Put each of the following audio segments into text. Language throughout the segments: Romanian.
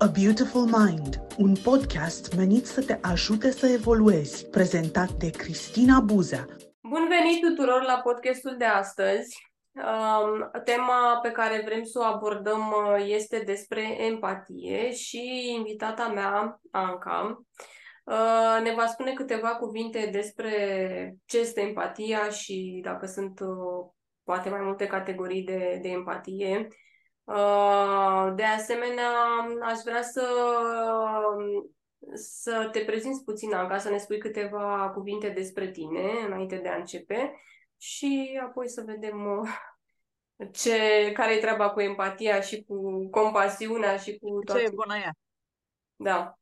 A Beautiful Mind, un podcast menit să te ajute să evoluezi, prezentat de Cristina Buzea. Bun venit tuturor la podcastul de astăzi. Um, tema pe care vrem să o abordăm uh, este despre empatie și invitata mea, Anca, uh, ne va spune câteva cuvinte despre ce este empatia și dacă sunt uh, poate mai multe categorii de, de empatie Uh, de asemenea, aș vrea să, să te prezinți puțin, ca să ne spui câteva cuvinte despre tine înainte de a începe și apoi să vedem uh, ce, care e treaba cu empatia și cu compasiunea și cu toate. Ce bună e! Da.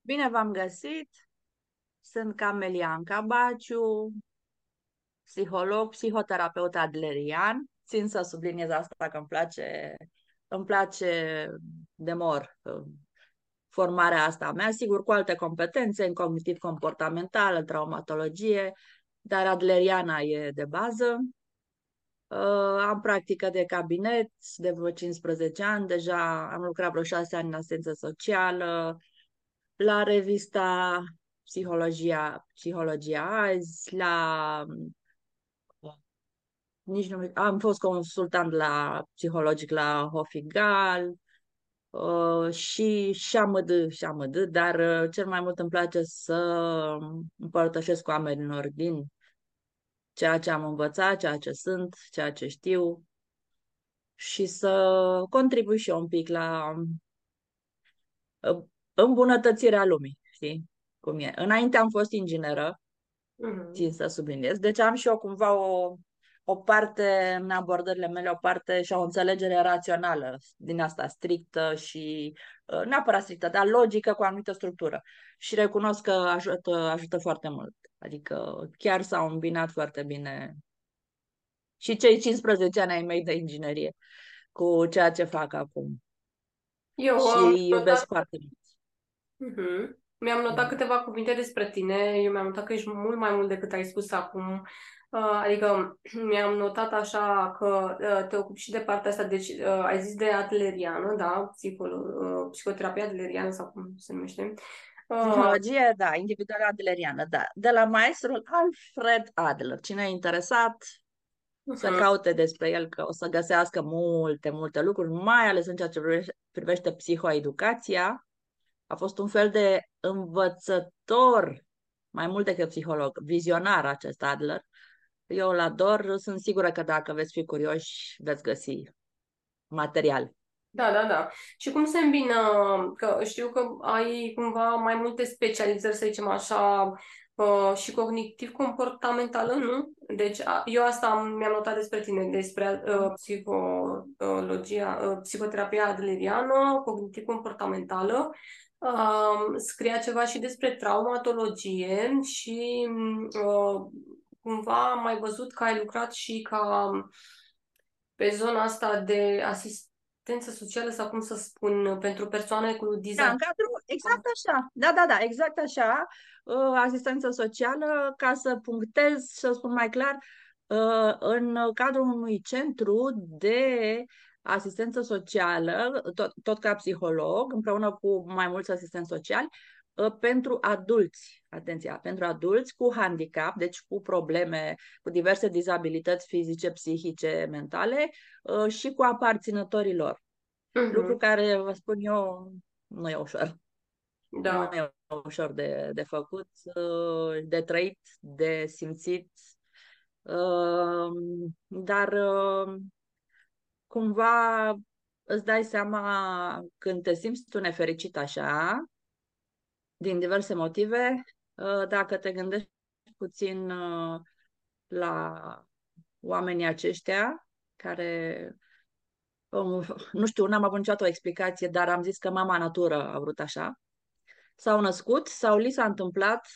Bine v-am găsit! Sunt Camelian Cabaciu, psiholog, psihoterapeut adlerian țin să subliniez asta că îmi place, îmi place de mor uh, formarea asta a mea, sigur cu alte competențe, în cognitiv comportamental, în traumatologie, dar adleriana e de bază. Uh, am practică de cabinet de vreo 15 ani, deja am lucrat vreo 6 ani în asistență socială, la revista Psihologia, Psihologia Azi, la nici nu am fost consultant la psihologic la Hofigal uh, și șamăd, șamăd, dar uh, cel mai mult îmi place să împărtășesc cu oamenilor din ceea ce am învățat, ceea ce sunt, ceea ce știu și să contribui și eu un pic la uh, îmbunătățirea lumii, știi? Cum e. Înainte am fost ingineră, uh-huh. țin să subliniez, deci am și eu cumva o o parte în abordările mele, o parte și o înțelegere rațională din asta strictă și uh, neapărat strictă, dar logică cu o anumită structură. Și recunosc că ajută, ajută foarte mult. Adică chiar s-au îmbinat foarte bine și cei 15 ani ai mei de inginerie cu ceea ce fac acum. Eu și am iubesc notat... foarte mult. Uh-huh. Mi-am notat câteva cuvinte despre tine. Eu mi-am notat că ești mult mai mult decât ai spus acum. Uh, adică mi-am notat așa că uh, te ocupi și de partea asta, deci uh, ai zis de atleriană, da, Psiholo- psihoterapia atleriană sau cum se numește. Psihologie, da, individuală adleriană, da. De la maestrul Alfred Adler. Cine e interesat uh-huh. să caute despre el, că o să găsească multe, multe lucruri, mai ales în ceea ce privește, privește psihoeducația. A fost un fel de învățător, mai mult decât psiholog, vizionar acest Adler, eu îl ador, sunt sigură că dacă veți fi curioși, veți găsi material. Da, da, da. Și cum se îmbină, că știu că ai cumva mai multe specializări, să zicem așa, uh, și cognitiv-comportamentală, nu? Deci eu asta mi-am notat despre tine, despre uh, psihologia, uh, psihoterapia adleriană, cognitiv-comportamentală, uh, scria ceva și despre traumatologie și uh, cumva am mai văzut că ai lucrat și ca pe zona asta de asistență socială sau cum să spun, pentru persoane cu dizabilități. Da, în cadrul, exact așa. Da, da, da, exact așa. Uh, asistență socială, ca să punctez, să spun mai clar, uh, în cadrul unui centru de asistență socială, tot, tot ca psiholog, împreună cu mai mulți asistenți sociali, uh, pentru adulți atenția, pentru adulți cu handicap, deci cu probleme, cu diverse dizabilități fizice, psihice, mentale uh, și cu aparținătorilor. Uh-huh. Lucru care, vă spun eu, nu e ușor. Da. Nu e ușor de, de făcut, uh, de trăit, de simțit, uh, dar cumva îți dai seama când te simți tu nefericit așa, din diverse motive, Uh, dacă te gândești puțin uh, la oamenii aceștia care um, nu știu, n-am avut niciodată o explicație, dar am zis că mama natură a vrut așa. S-au născut sau li s-a întâmplat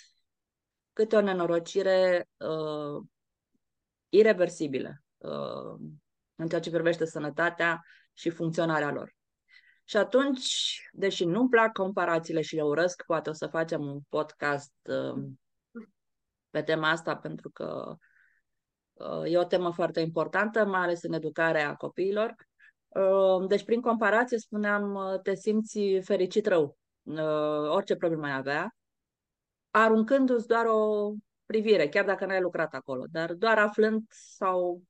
câte o nenorocire uh, irreversibilă uh, în ceea ce privește sănătatea și funcționarea lor. Și atunci, deși nu-mi plac comparațiile și le urăsc, poate o să facem un podcast uh, pe tema asta, pentru că uh, e o temă foarte importantă, mai ales în educarea copiilor. Uh, deci, prin comparație, spuneam, uh, te simți fericit rău, uh, orice problemă ai avea, aruncându-ți doar o privire, chiar dacă n-ai lucrat acolo, dar doar aflând sau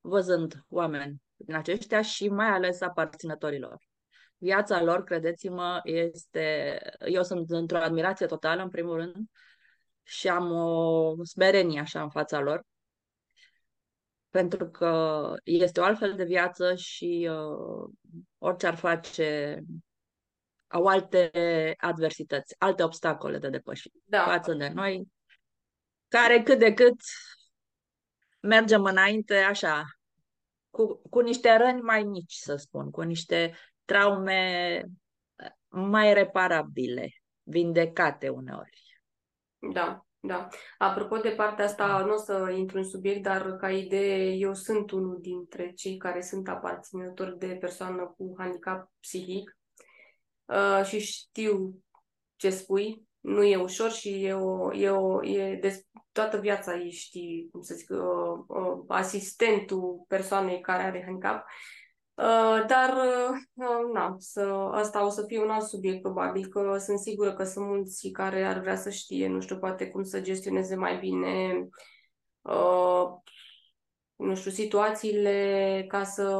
văzând oameni din aceștia și mai ales aparținătorilor. Viața lor, credeți-mă, este... Eu sunt într-o admirație totală, în primul rând, și am o smerenie așa în fața lor, pentru că este o altfel de viață și uh, orice ar face, au alte adversități, alte obstacole de depășit da. față de noi, care cât de cât mergem înainte așa, cu, cu niște răni mai mici, să spun, cu niște traume mai reparabile, vindecate uneori. Da, da. Apropo de partea asta, nu o să intru în subiect, dar ca idee, eu sunt unul dintre cei care sunt aparținători de persoană cu handicap psihic uh, și știu ce spui. Nu e ușor și e, o, e, o, e des, toată viața ești, cum să zic, uh, uh, asistentul persoanei care are handicap. Uh, dar, uh, na, să, asta o să fie un alt subiect, probabil, că sunt sigură că sunt mulți care ar vrea să știe, nu știu, poate cum să gestioneze mai bine, uh, nu știu, situațiile ca să,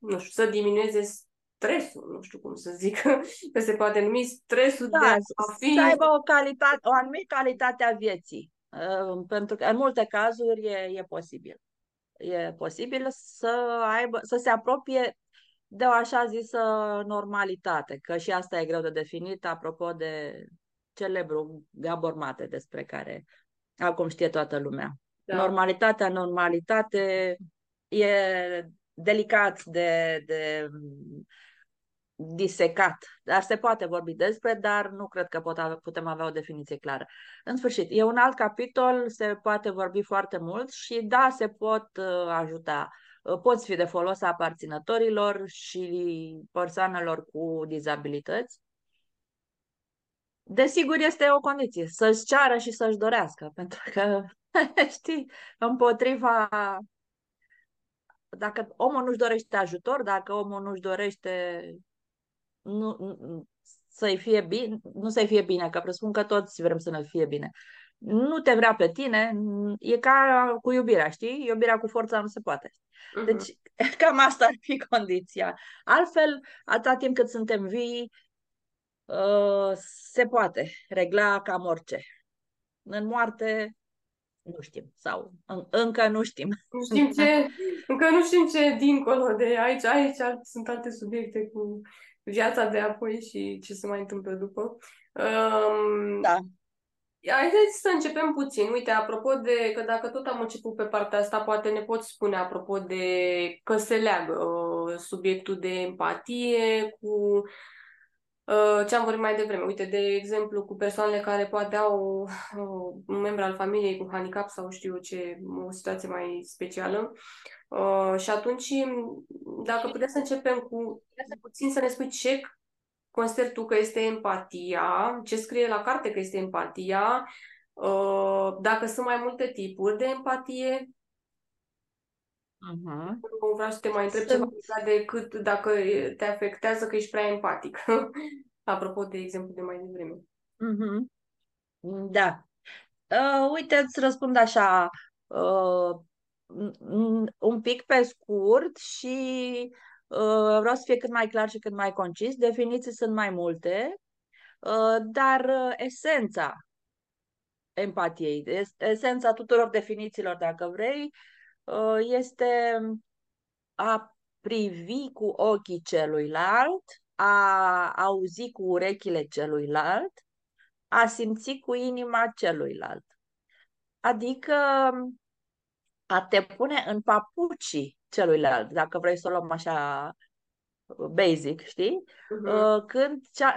nu știu, să diminueze stresul, nu știu cum să zic, că se poate numi stresul da, de a fi... să aibă o, calitate, o anumită calitate a vieții. Uh, pentru că în multe cazuri e, e posibil. E posibil să aibă, să se apropie de o așa zisă normalitate, că și asta e greu de definit, apropo de celebru Gabor Mate, despre care acum știe toată lumea. Da. Normalitatea, normalitate e delicat de, de disecat, dar se poate vorbi despre, dar nu cred că pot avea, putem avea o definiție clară. În sfârșit, e un alt capitol, se poate vorbi foarte mult și da, se pot uh, ajuta. Uh, poți fi de folos aparținătorilor și persoanelor cu dizabilități. Desigur, este o condiție, să-și ceară și să-și dorească, pentru că, știi, împotriva dacă omul nu-și dorește ajutor, dacă omul nu-și dorește nu, nu, să-i fie bine, nu să-i fie bine, că presupun că toți vrem să ne fie bine. Nu te vrea pe tine, e ca cu iubirea, știi? Iubirea cu forța nu se poate. Uh-huh. Deci, cam asta ar fi condiția. Altfel, atâta timp cât suntem vii, uh, se poate regla cam orice. În moarte, nu știm, sau în, încă nu știm. Nu știm ce, încă nu știm ce dincolo de aici, aici sunt alte subiecte cu viața de apoi și ce se mai întâmplă după. Um, da. Haideți să începem puțin. Uite, apropo de că dacă tot am început pe partea asta, poate ne poți spune apropo de că se leagă uh, subiectul de empatie cu Uh, ce am vorbit mai devreme. Uite, de exemplu, cu persoanele care poate au uh, un membru al familiei cu handicap sau știu ce, o situație mai specială. Uh, și atunci, dacă puteți să începem cu puțin să ne spui ce consideri tu că este empatia, ce scrie la carte că este empatia, uh, dacă sunt mai multe tipuri de empatie, Uh-huh. Vreau să te mai întreb Sunt... ceva de cât dacă te afectează că ești prea empatic. Apropo de exemplu de mai devreme. Uh-huh. Da. Uh, uite, îți răspund așa uh, un pic pe scurt și uh, vreau să fie cât mai clar și cât mai concis. Definiții sunt mai multe, uh, dar uh, esența empatiei, esența tuturor definițiilor, dacă vrei, Uh, este a privi cu ochii celuilalt, a auzi cu urechile celuilalt, a simți cu inima celuilalt. Adică a te pune în papucii celuilalt, dacă vrei să o luăm așa basic, știi? Uh-huh. Când cea,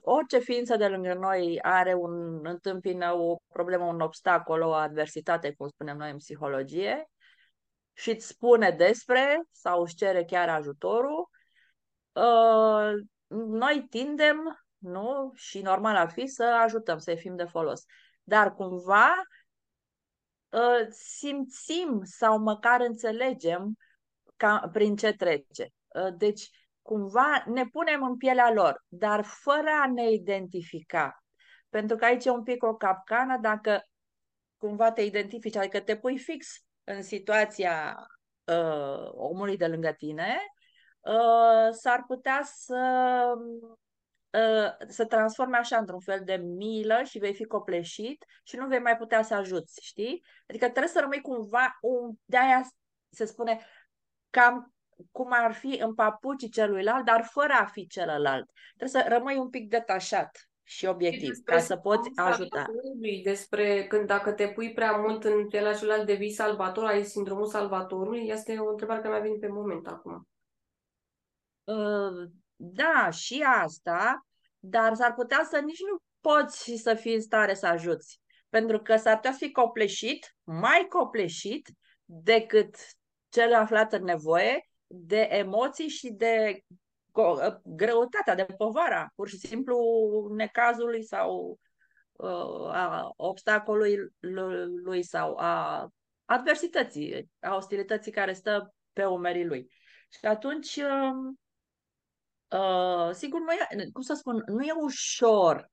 orice ființă de lângă noi are un, întâmpină o problemă, un obstacol, o adversitate, cum spunem noi în psihologie, și îți spune despre sau își cere chiar ajutorul, uh, noi tindem, nu, și normal ar fi să ajutăm, să fim de folos. Dar cumva uh, simțim sau măcar înțelegem ca, prin ce trece. Uh, deci, cumva ne punem în pielea lor, dar fără a ne identifica. Pentru că aici e un pic o capcană dacă cumva te identifici, adică te pui fix în situația uh, omului de lângă tine, uh, s-ar putea să uh, să transforme așa într-un fel de milă și vei fi copleșit și nu vei mai putea să ajuți, știi? Adică trebuie să rămâi cumva, un, de-aia se spune cam cum ar fi în papucii celuilalt, dar fără a fi celălalt. Trebuie să rămâi un pic detașat și obiectiv, ca să poți ajuta. Despre când dacă te pui prea mult în pielea celălalt devii salvator, ai sindromul salvatorului, este o întrebare care mi-a venit pe moment acum. Uh, da, și asta, dar s-ar putea să nici nu poți să fii în stare să ajuți. Pentru că s-ar putea să fii copleșit, mai copleșit decât cel aflat în nevoie de emoții și de greutatea, de povara, pur și simplu necazului sau uh, a obstacolului lui sau a adversității, a ostilității care stă pe umerii lui. Și atunci, uh, uh, sigur, nu e, cum să spun, nu e ușor,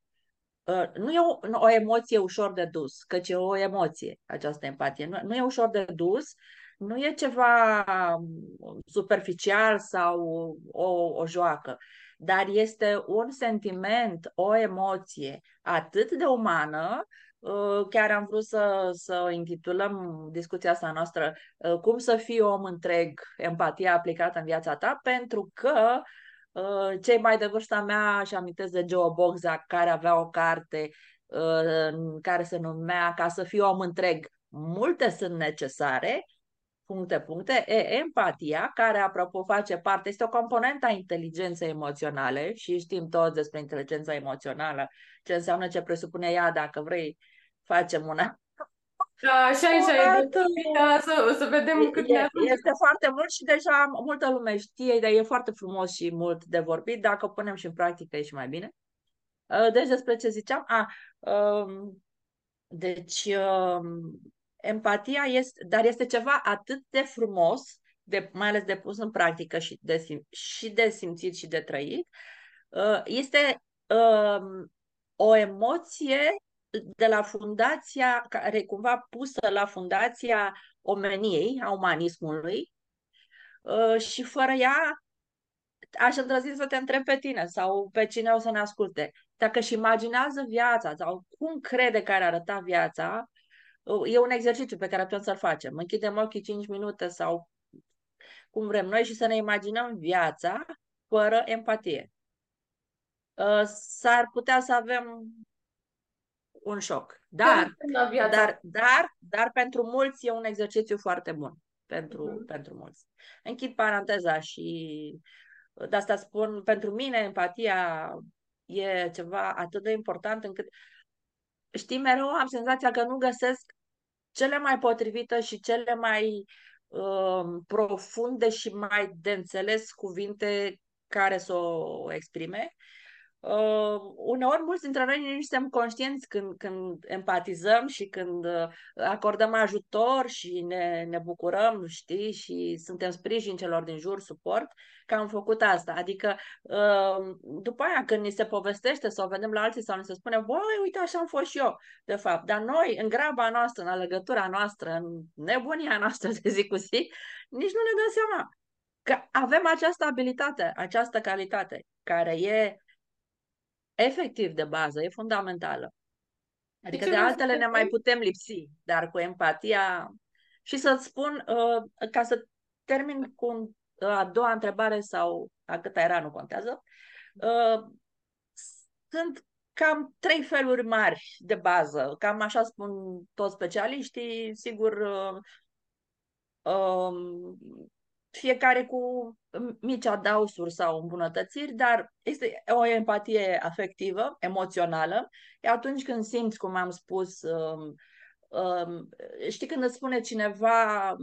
uh, nu e o, o emoție ușor de dus, căci e o emoție această empatie. Nu, nu e ușor de dus, nu e ceva um, superficial sau o, o joacă, dar este un sentiment, o emoție atât de umană, uh, chiar am vrut să, să intitulăm discuția asta noastră uh, Cum să fii om întreg, empatia aplicată în viața ta, pentru că uh, cei mai de vârsta mea și amintesc de Joe Boxa, care avea o carte care se numea Ca să fii om întreg, multe sunt necesare, puncte, puncte, e empatia, care, apropo, face parte, este o componentă a inteligenței emoționale și știm toți despre inteligența emoțională, ce înseamnă, ce presupune ea, dacă vrei, facem una. Da, așa e, da, să, să vedem cât e, Este foarte mult și deja multă lume știe, dar e foarte frumos și mult de vorbit. Dacă o punem și în practică e și mai bine. Uh, deci despre ce ziceam? A, um, deci um, empatia este, dar este ceva atât de frumos, de, mai ales de pus în practică și de, sim, și de simțit și de trăit, uh, este um, o emoție de la fundația, care e cumva pusă la fundația omeniei, a umanismului, uh, și fără ea aș îndrăzi să te întreb pe tine sau pe cine o să ne asculte. Dacă își imaginează viața sau cum crede că ar arăta viața, E un exercițiu pe care putem să-l facem. Închidem ochii 5 minute sau cum vrem noi și să ne imaginăm viața fără empatie. Ă, s-ar putea să avem un șoc. Dar, dar, dar, dar pentru mulți e un exercițiu foarte bun. Pentru, uh-huh. pentru mulți. Închid paranteza și de asta spun, pentru mine empatia e ceva atât de important încât știi, mereu am senzația că nu găsesc cele mai potrivite și cele mai uh, profunde și mai de înțeles cuvinte care să o exprime. Uh, uneori mulți dintre noi nu suntem conștienți când, când empatizăm și când uh, acordăm ajutor și ne, ne bucurăm, știi, și suntem sprijin celor din jur, suport, că am făcut asta. Adică uh, după aia când ni se povestește sau vedem la alții sau ni se spune, băi, uite așa am fost și eu, de fapt. Dar noi, în graba noastră, în alegătura noastră, în nebunia noastră de zi cu zi, nici nu ne dăm seama că avem această abilitate, această calitate, care e efectiv de bază, e fundamentală. Adică de, de altele ne mai putem lipsi, dar cu empatia... Și să-ți spun, uh, ca să termin cu uh, a doua întrebare sau a câta era, nu contează, uh, sunt cam trei feluri mari de bază, cam așa spun toți specialiștii, sigur, um, fiecare cu mici adausuri sau îmbunătățiri, dar este o empatie afectivă, emoțională. E atunci când simți, cum am spus, um, um, știi când îți spune cineva,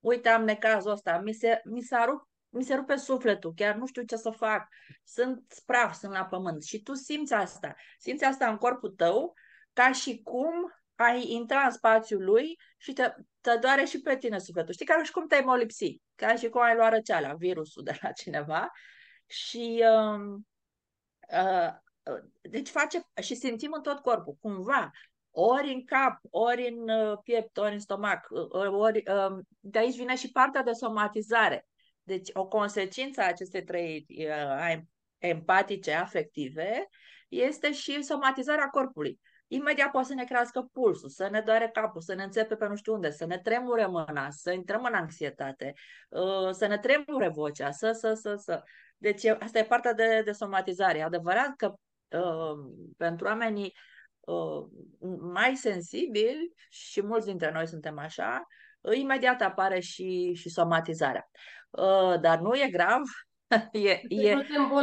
uite, am necazul ăsta, mi se, mi se rup mi se rupe sufletul, chiar nu știu ce să fac, sunt praf, sunt la pământ și tu simți asta, simți asta în corpul tău ca și cum ai intra în spațiul lui și te, te doare și pe tine sufletul. Știi, ca și cum te-ai molipsi, ca și cum ai luat răceala, virusul de la cineva. Și uh, uh, deci face și simțim în tot corpul, cumva, ori în cap, ori în uh, piept, ori în stomac, uh, ori, uh, de aici vine și partea de somatizare. Deci o consecință a acestei trei uh, empatice, afective, este și somatizarea corpului. Imediat poate să ne crească pulsul, să ne doare capul, să ne înțepe pe nu știu unde, să ne tremure mâna, să intrăm în anxietate, uh, să ne tremure vocea, să, să, să, să. Deci asta e partea de, de somatizare. E adevărat că uh, pentru oamenii uh, mai sensibili, și mulți dintre noi suntem așa, imediat apare și, și somatizarea. Uh, dar nu e grav, e, e,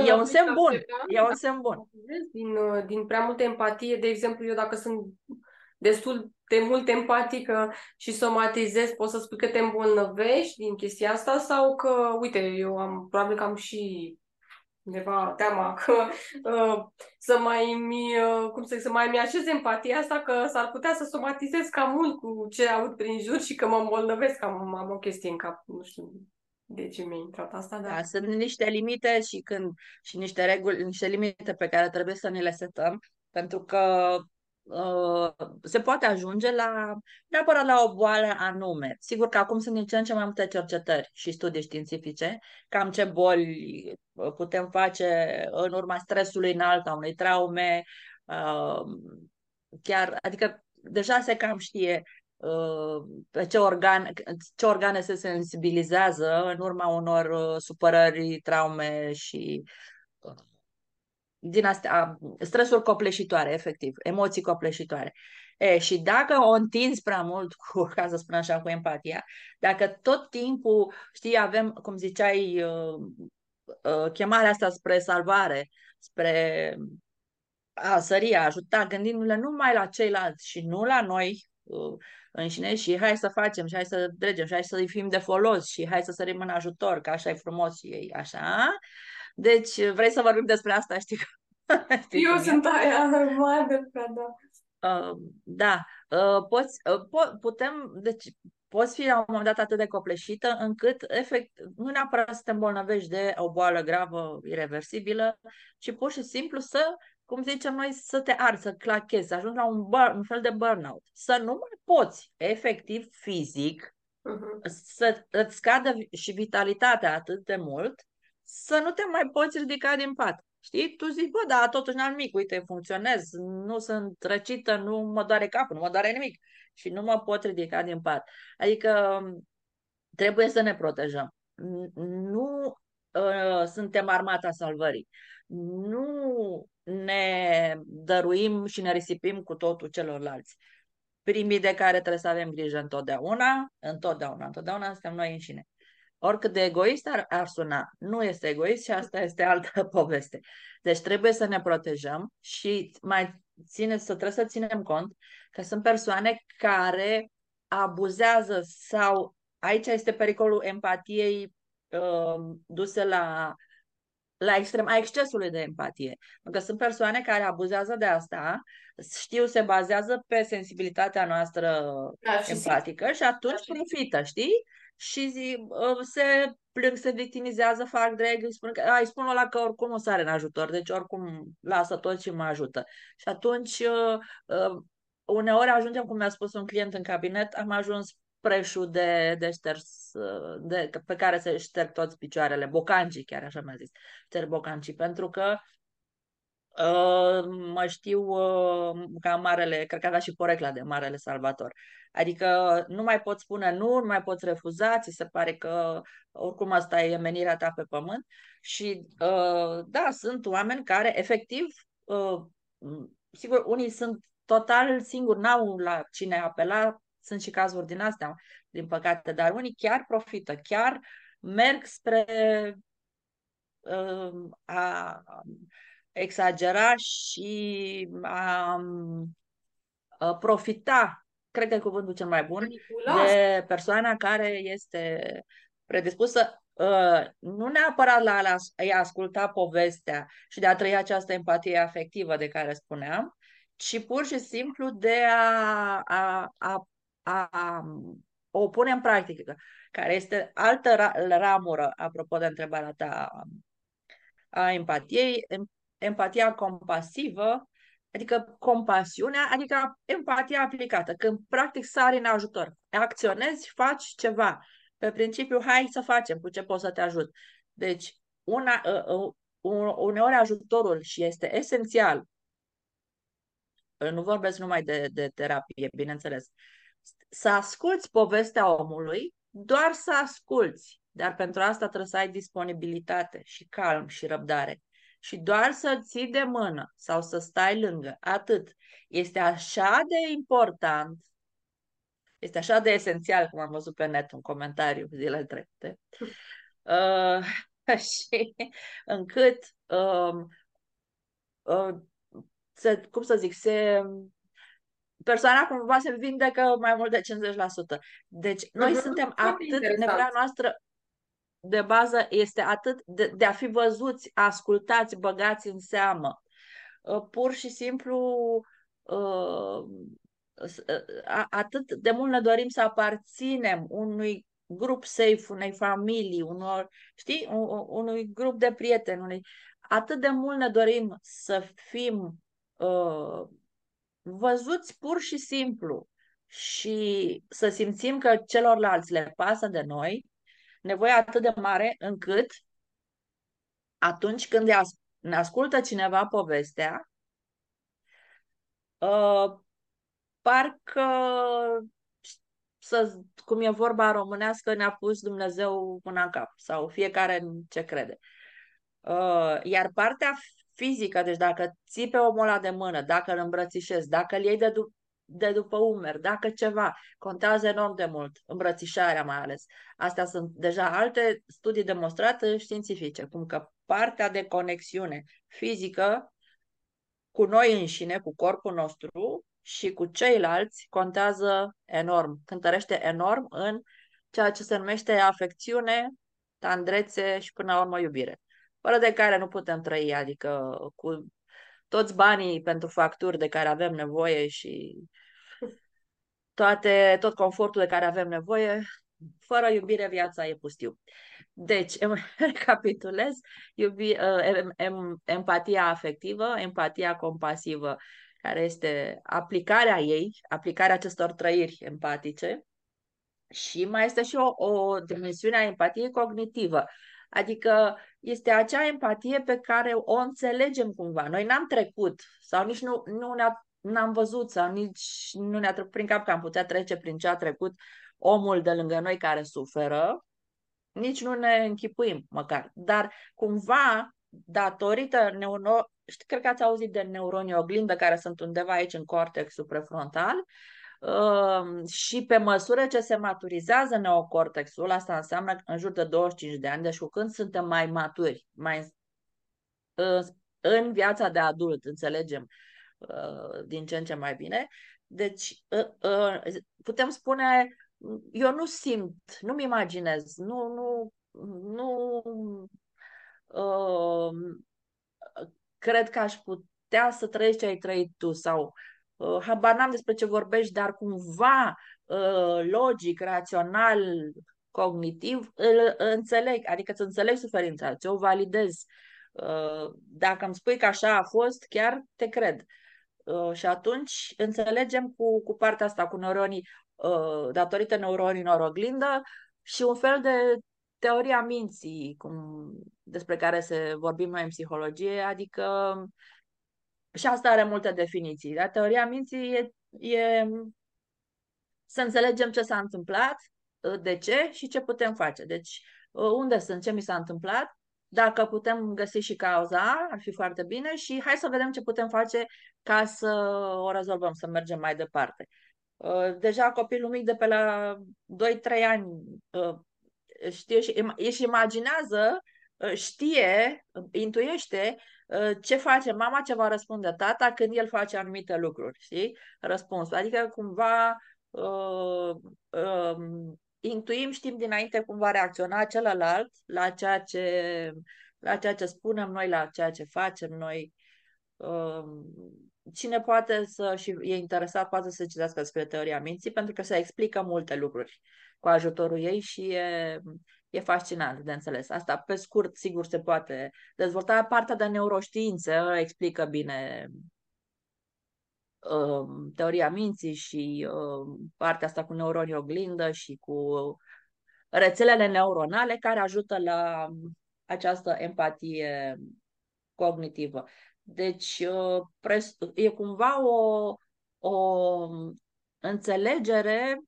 e un semn bun. E un semn bun. Din, uh, din prea multă empatie, de exemplu, eu dacă sunt destul de mult empatică și somatizez, poți să spui că te îmbolnăvești din chestia asta sau că, uite, eu am, probabil că am și undeva teama că uh, să mai mi, uh, cum să zic, să mai mi așez empatia asta că s-ar putea să somatizez cam mult cu ce aud prin jur și că mă îmbolnăvesc, am, am o chestie în cap, nu știu de ce mi-a intrat asta, dar... Da, sunt niște limite și când și niște reguli, niște limite pe care trebuie să ne le setăm, pentru că uh, se poate ajunge la neapărat la o boală anume. Sigur că acum sunt din ce în ce mai multe cercetări și studii științifice, cam ce boli uh, putem face în urma stresului înalt, a unei traume, uh, chiar, adică deja se cam știe pe ce organe, ce organe se sensibilizează în urma unor uh, supărări, traume și uh, din astea, stresuri copleșitoare, efectiv, emoții copleșitoare. E, și dacă o întinzi prea mult, cu, ca să spun așa, cu empatia, dacă tot timpul, știi, avem, cum ziceai, uh, uh, chemarea asta spre salvare, spre a sări, a ajuta, gândindu-le numai la ceilalți și nu la noi, uh, înșine și hai să facem și hai să dregem și hai să-i fim de folos și hai să sărim în ajutor, că așa e frumos și ei, așa. Deci, vrei să vorbim despre asta, știi? știi Eu sunt e? aia, mai de da. Uh, da, uh, poți, uh, po- putem, deci poți fi la un moment dat atât de copleșită încât, efect, nu neapărat să te îmbolnăvești de o boală gravă, irreversibilă, ci pur și simplu să cum zicem noi, să te arzi, să clachezi, să ajungi la un, burn, un fel de burnout. Să nu mai poți, efectiv, fizic, uh-huh. să îți scadă și vitalitatea atât de mult, să nu te mai poți ridica din pat. Știi? Tu zici, bă, da, totuși n-am nimic, uite, funcționez, nu sunt răcită, nu mă doare capul, nu mă doare nimic și nu mă pot ridica din pat. Adică trebuie să ne protejăm. Nu uh, suntem armata salvării. Nu ne dăruim și ne risipim cu totul celorlalți. Primii de care trebuie să avem grijă întotdeauna, întotdeauna, întotdeauna suntem noi înșine. Oricât de egoist ar, ar suna, nu este egoist și asta este altă poveste. Deci trebuie să ne protejăm și mai ține, să trebuie să ținem cont că sunt persoane care abuzează sau aici este pericolul empatiei uh, duse la la extrem, a excesului de empatie. Pentru că sunt persoane care abuzează de asta, știu, se bazează pe sensibilitatea noastră da, și empatică și, și atunci da, profită, știi? Și zi, ă, se plâng, se victimizează, fac drag, îi spun, că, îi spun ăla că oricum nu sare în ajutor, deci oricum lasă tot și mă ajută. Și atunci, uh, uh, uneori ajungem, cum mi-a spus un client în cabinet, am ajuns preșul de, de șters, de, pe care se șterg toți picioarele, bocancii chiar așa mi-a zis, șterg bocancii, pentru că uh, mă știu uh, ca marele, cred că avea și porecla de marele salvator. Adică nu mai pot spune nu, nu mai poți refuza, ți se pare că oricum asta e menirea ta pe pământ și uh, da, sunt oameni care efectiv, uh, sigur, unii sunt total singuri, n-au la cine apela, sunt și cazuri din astea, din păcate, dar unii chiar profită, chiar merg spre uh, a exagera și a, a profita, cred că e cuvântul cel mai bun, de persoana care este predispusă uh, nu neapărat la a asculta povestea și de a trăi această empatie afectivă de care spuneam, ci pur și simplu de a, a, a, a, a o pune în practică, care este altă ra- ramură, apropo de întrebarea ta a empatiei, empatia compasivă, adică compasiunea, adică empatia aplicată, când practic sari în ajutor, acționezi, faci ceva, pe principiu, hai să facem, cu ce pot să te ajut. Deci, una, uh, uh, uneori ajutorul și este esențial, nu vorbesc numai de, de terapie, bineînțeles, să asculți povestea omului, doar să asculți, dar pentru asta trebuie să ai disponibilitate și calm și răbdare. Și doar să ții de mână sau să stai lângă, atât. Este așa de important, este așa de esențial, cum am văzut pe net un comentariu zilele trecute, uh, și încât, uh, uh, să, cum să zic, se persoana cumva se vindecă mai mult de 50%. Deci noi uh-huh. suntem atât, nevoia noastră de bază este atât de, de a fi văzuți, ascultați, băgați în seamă. Uh, pur și simplu uh, uh, atât de mult ne dorim să aparținem unui grup safe, unei familii, unor, știi, unui grup de prieteni, unui... atât de mult ne dorim să fim uh, văzuți pur și simplu și să simțim că celorlalți le pasă de noi, nevoia atât de mare încât atunci când ne ascultă cineva povestea, uh, parcă să, cum e vorba românească, ne-a pus Dumnezeu până în cap sau fiecare în ce crede. Uh, iar partea fizică, deci dacă ții pe omul ăla de mână, dacă îl îmbrățișezi, dacă îl iei de, du- de după umeri, dacă ceva, contează enorm de mult, îmbrățișarea mai ales. Astea sunt deja alte studii demonstrate științifice, cum că partea de conexiune fizică cu noi înșine, cu corpul nostru și cu ceilalți contează enorm, cântărește enorm în ceea ce se numește afecțiune, tandrețe și până la urmă iubire fără de care nu putem trăi, adică cu toți banii pentru facturi de care avem nevoie și toate, tot confortul de care avem nevoie, fără iubire viața e pustiu. Deci, recapitulez, iubi, uh, em, empatia afectivă, empatia compasivă, care este aplicarea ei, aplicarea acestor trăiri empatice, și mai este și o, o dimensiune a empatiei cognitivă, Adică este acea empatie pe care o înțelegem cumva. Noi n-am trecut sau nici nu, nu ne-a, n-am văzut sau nici nu ne-a trecut prin cap că am putea trece prin ce a trecut omul de lângă noi care suferă, nici nu ne închipuim măcar. Dar cumva, datorită neuron... Cred că ați auzit de neuronii oglindă care sunt undeva aici în cortexul prefrontal, Ehm, și pe măsură ce se maturizează neocortexul, asta înseamnă în jur de 25 de ani, deci cu când suntem mai maturi, mai în viața de adult, înțelegem uh, din ce în ce mai bine. Deci uh, uh, putem spune, eu nu simt, nu-mi imaginez, nu, nu, nu cred că aș putea să trăiesc ce ai trăit tu sau uh, habar n-am despre ce vorbești, dar cumva uh, logic, rațional, cognitiv, îl înțeleg, adică îți înțeleg suferința, ți-o validez. Uh, dacă îmi spui că așa a fost, chiar te cred. Uh, și atunci înțelegem cu, cu partea asta, cu neuronii, uh, datorită neuronilor oglindă și un fel de teoria minții, cum, despre care se vorbim noi în psihologie, adică și asta are multe definiții. Dar teoria minții e, e să înțelegem ce s-a întâmplat, de ce și ce putem face. Deci, unde sunt, ce mi s-a întâmplat, dacă putem găsi și cauza, ar fi foarte bine și hai să vedem ce putem face ca să o rezolvăm, să mergem mai departe. Deja copilul mic de pe la 2-3 ani știe și își imaginează, știe, intuiește Uh, ce face mama, ce va răspunde tata când el face anumite lucruri, știi? Răspunsul. Adică cumva uh, uh, intuim, știm dinainte cum va reacționa celălalt la ceea ce, la ceea ce spunem noi, la ceea ce facem noi. Uh, cine poate să și e interesat poate să citească despre teoria minții pentru că se explică multe lucruri cu ajutorul ei și e, e fascinant de înțeles. Asta, pe scurt, sigur, se poate dezvolta. Partea de neuroștiință explică bine uh, teoria minții și uh, partea asta cu neuronii oglindă și cu rețelele neuronale care ajută la această empatie cognitivă. Deci uh, e cumva o, o înțelegere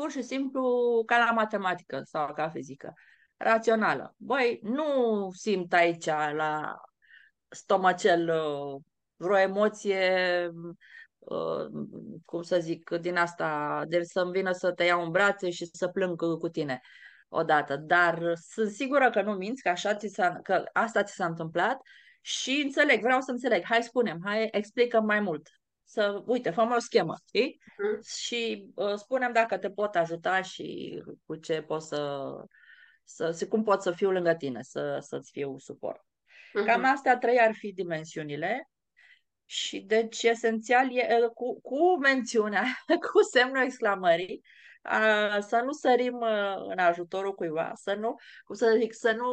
pur și simplu ca la matematică sau ca fizică, rațională. Băi, nu simt aici la stomacel uh, vreo emoție, uh, cum să zic, din asta, de să-mi vină să te iau în brațe și să plâng cu tine odată. Dar sunt sigură că nu minți, că, așa ți s-a, că asta ți s-a întâmplat și înțeleg, vreau să înțeleg. Hai, spunem, hai, explică mai mult. Să, uite, fă o schemă, știi? Mm. Și uh, spunem dacă te pot ajuta și cu ce pot să, să, să cum pot să fiu lângă tine, să, să-ți fiu suport. Mm-hmm. Cam astea trei ar fi dimensiunile. Și deci esențial e uh, cu, cu mențiunea, cu semnul exclamării, a, să nu sărim uh, în ajutorul cuiva, să nu, cum să zic, să nu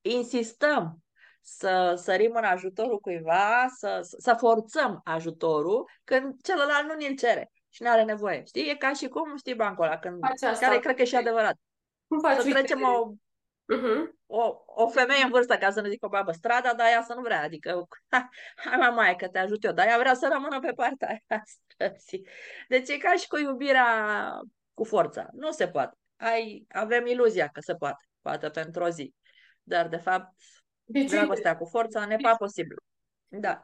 insistăm să sărim în ajutorul cuiva, să, să forțăm ajutorul când celălalt nu ne-l cere și nu are nevoie. Știi? E ca și cum, știi, bancul ăla, când, care cred că e și adevărat. Cum faci? Să trecem o, uh-huh. o, o femeie în vârstă, ca să nu zic o babă, strada, dar ea să nu vrea. Adică, hai mai mai că te ajut eu, dar ea vrea să rămână pe partea aia străzii. Deci e ca și cu iubirea cu forța. Nu se poate. Ai, avem iluzia că se poate. Poate pentru o zi. Dar, de fapt, deci, dragostea cu forța ne pa posibil. Da.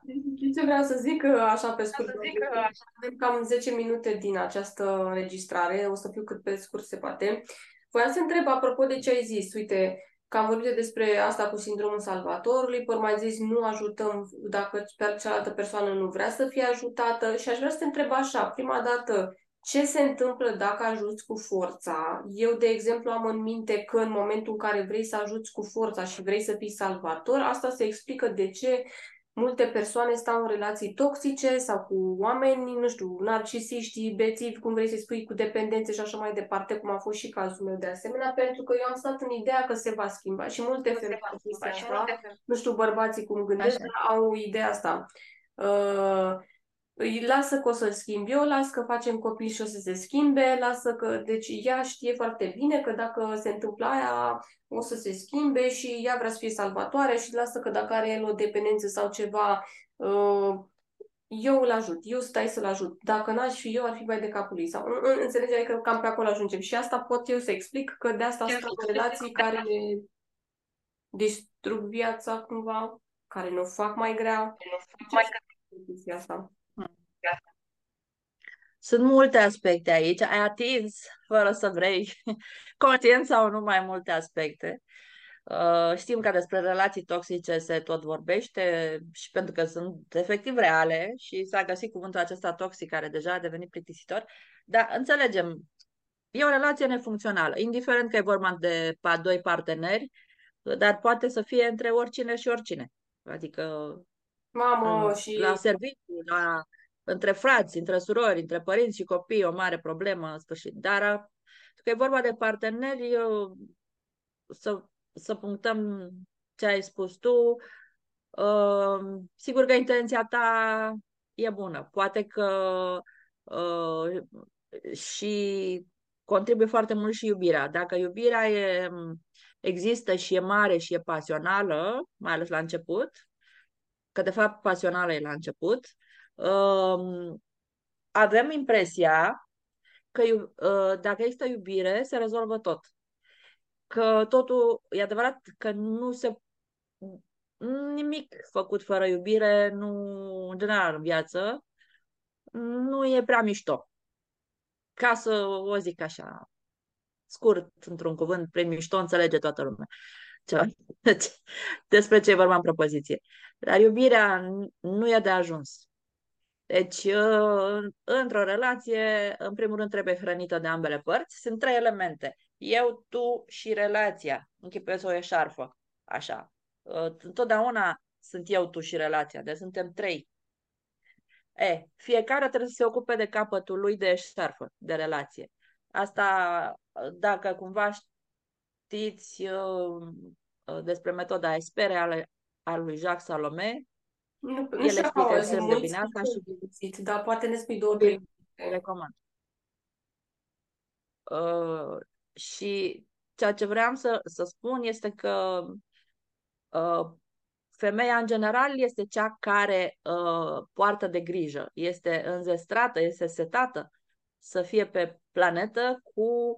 Ce vreau să zic așa pe scurt? Să zic că avem cam 10 minute din această înregistrare, o să fiu cât pe scurt se poate. Voiam să întreb, apropo de ce ai zis, uite, că am vorbit despre asta cu sindromul salvatorului, păi mai zis nu ajutăm dacă cealaltă persoană nu vrea să fie ajutată și aș vrea să te întreb așa, prima dată, ce se întâmplă dacă ajuți cu forța? Eu, de exemplu, am în minte că în momentul în care vrei să ajuți cu forța și vrei să fii salvator, asta se explică de ce multe persoane stau în relații toxice sau cu oameni, nu știu, narcisiști, bețivi, cum vrei să spui, cu dependențe și așa mai departe, cum a fost și cazul meu de asemenea, pentru că eu am stat în ideea că se va schimba și multe femei asta, nu știu bărbații cum gândesc, au ideea asta. Uh, îi lasă că o să-l schimb eu, las că facem copii și o să se schimbe, lasă că... Deci ea știe foarte bine că dacă se întâmplă aia, o să se schimbe și ea vrea să fie salvatoare și lasă că dacă are el o dependență sau ceva, uh, eu îl ajut, eu stai să-l ajut. Dacă n-aș fi eu, ar fi mai de capul lui. Sau, înțelegeai că adică cam pe acolo ajungem. Și asta pot eu să explic că de asta sunt relații care ne distrug viața cumva, care ne o fac mai grea. Ne fac mai grea. Asta. Sunt multe aspecte aici. Ai atins, fără să vrei, conștient sau nu mai multe aspecte. Uh, știm că despre relații toxice se tot vorbește și pentru că sunt efectiv reale și s-a găsit cuvântul acesta toxic care deja a devenit plictisitor, dar înțelegem, e o relație nefuncțională, indiferent că e vorba de doi parteneri, dar poate să fie între oricine și oricine. Adică Mamă, și... la serviciu, la între frați, între surori, între părinți și copii, o mare problemă în sfârșit. Dar că e vorba de parteneri, eu, să, să punctăm ce ai spus tu, uh, sigur că intenția ta e bună. Poate că uh, și contribuie foarte mult și iubirea. Dacă iubirea e, există și e mare și e pasională, mai ales la început, că de fapt pasională e la început, um, avem impresia că uh, dacă există iubire, se rezolvă tot. Că totul, e adevărat că nu se nimic făcut fără iubire, nu, în general, în viață, nu e prea mișto. Ca să o zic așa, scurt, într-un cuvânt, prin mișto, înțelege toată lumea. Ceva. Despre ce e vorba în propoziție. Dar iubirea nu e de ajuns. Deci, uh, într-o relație, în primul rând, trebuie hrănită de ambele părți. Sunt trei elemente. Eu, tu și relația. Închipuiesc o eșarfă. Așa. Uh, întotdeauna sunt eu, tu și relația. Deci suntem trei. E, fiecare trebuie să se ocupe de capătul lui de șarfă, de relație. Asta, dacă cumva știți uh, uh despre metoda Espere ale, al lui Jacques Salomé, nu, nu el explică extrem de bine asta și... Dar poate ne spui două, trei. Recomand. Uh, și ceea ce vreau să, să spun este că uh, femeia în general este cea care uh, poartă de grijă, este înzestrată, este setată să fie pe planetă cu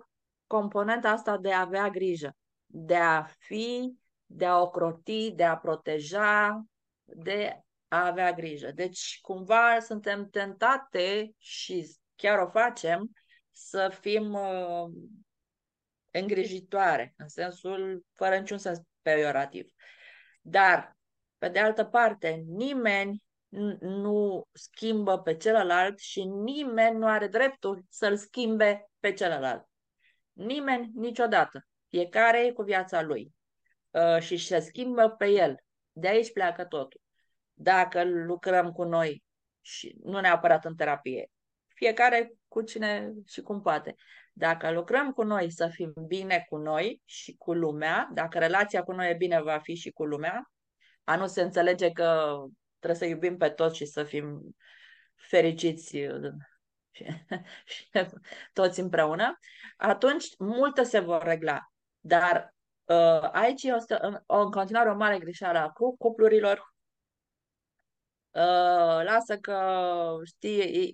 componenta asta de a avea grijă, de a fi, de a ocroti, de a proteja, de a avea grijă. Deci, cumva suntem tentate și chiar o facem să fim uh, îngrijitoare, în sensul fără niciun sens peiorativ. Dar, pe de altă parte, nimeni nu schimbă pe celălalt și nimeni nu are dreptul să-l schimbe pe celălalt. Nimeni niciodată. Fiecare e cu viața lui uh, și se schimbă pe el. De aici pleacă totul. Dacă lucrăm cu noi și nu neapărat în terapie, fiecare cu cine și cum poate. Dacă lucrăm cu noi să fim bine cu noi și cu lumea, dacă relația cu noi e bine, va fi și cu lumea, a nu se înțelege că trebuie să iubim pe toți și să fim fericiți și toți împreună, atunci multe se vor regla. Dar uh, aici este în, în continuare o mare greșeală a cuplurilor Uh, lasă că, știi,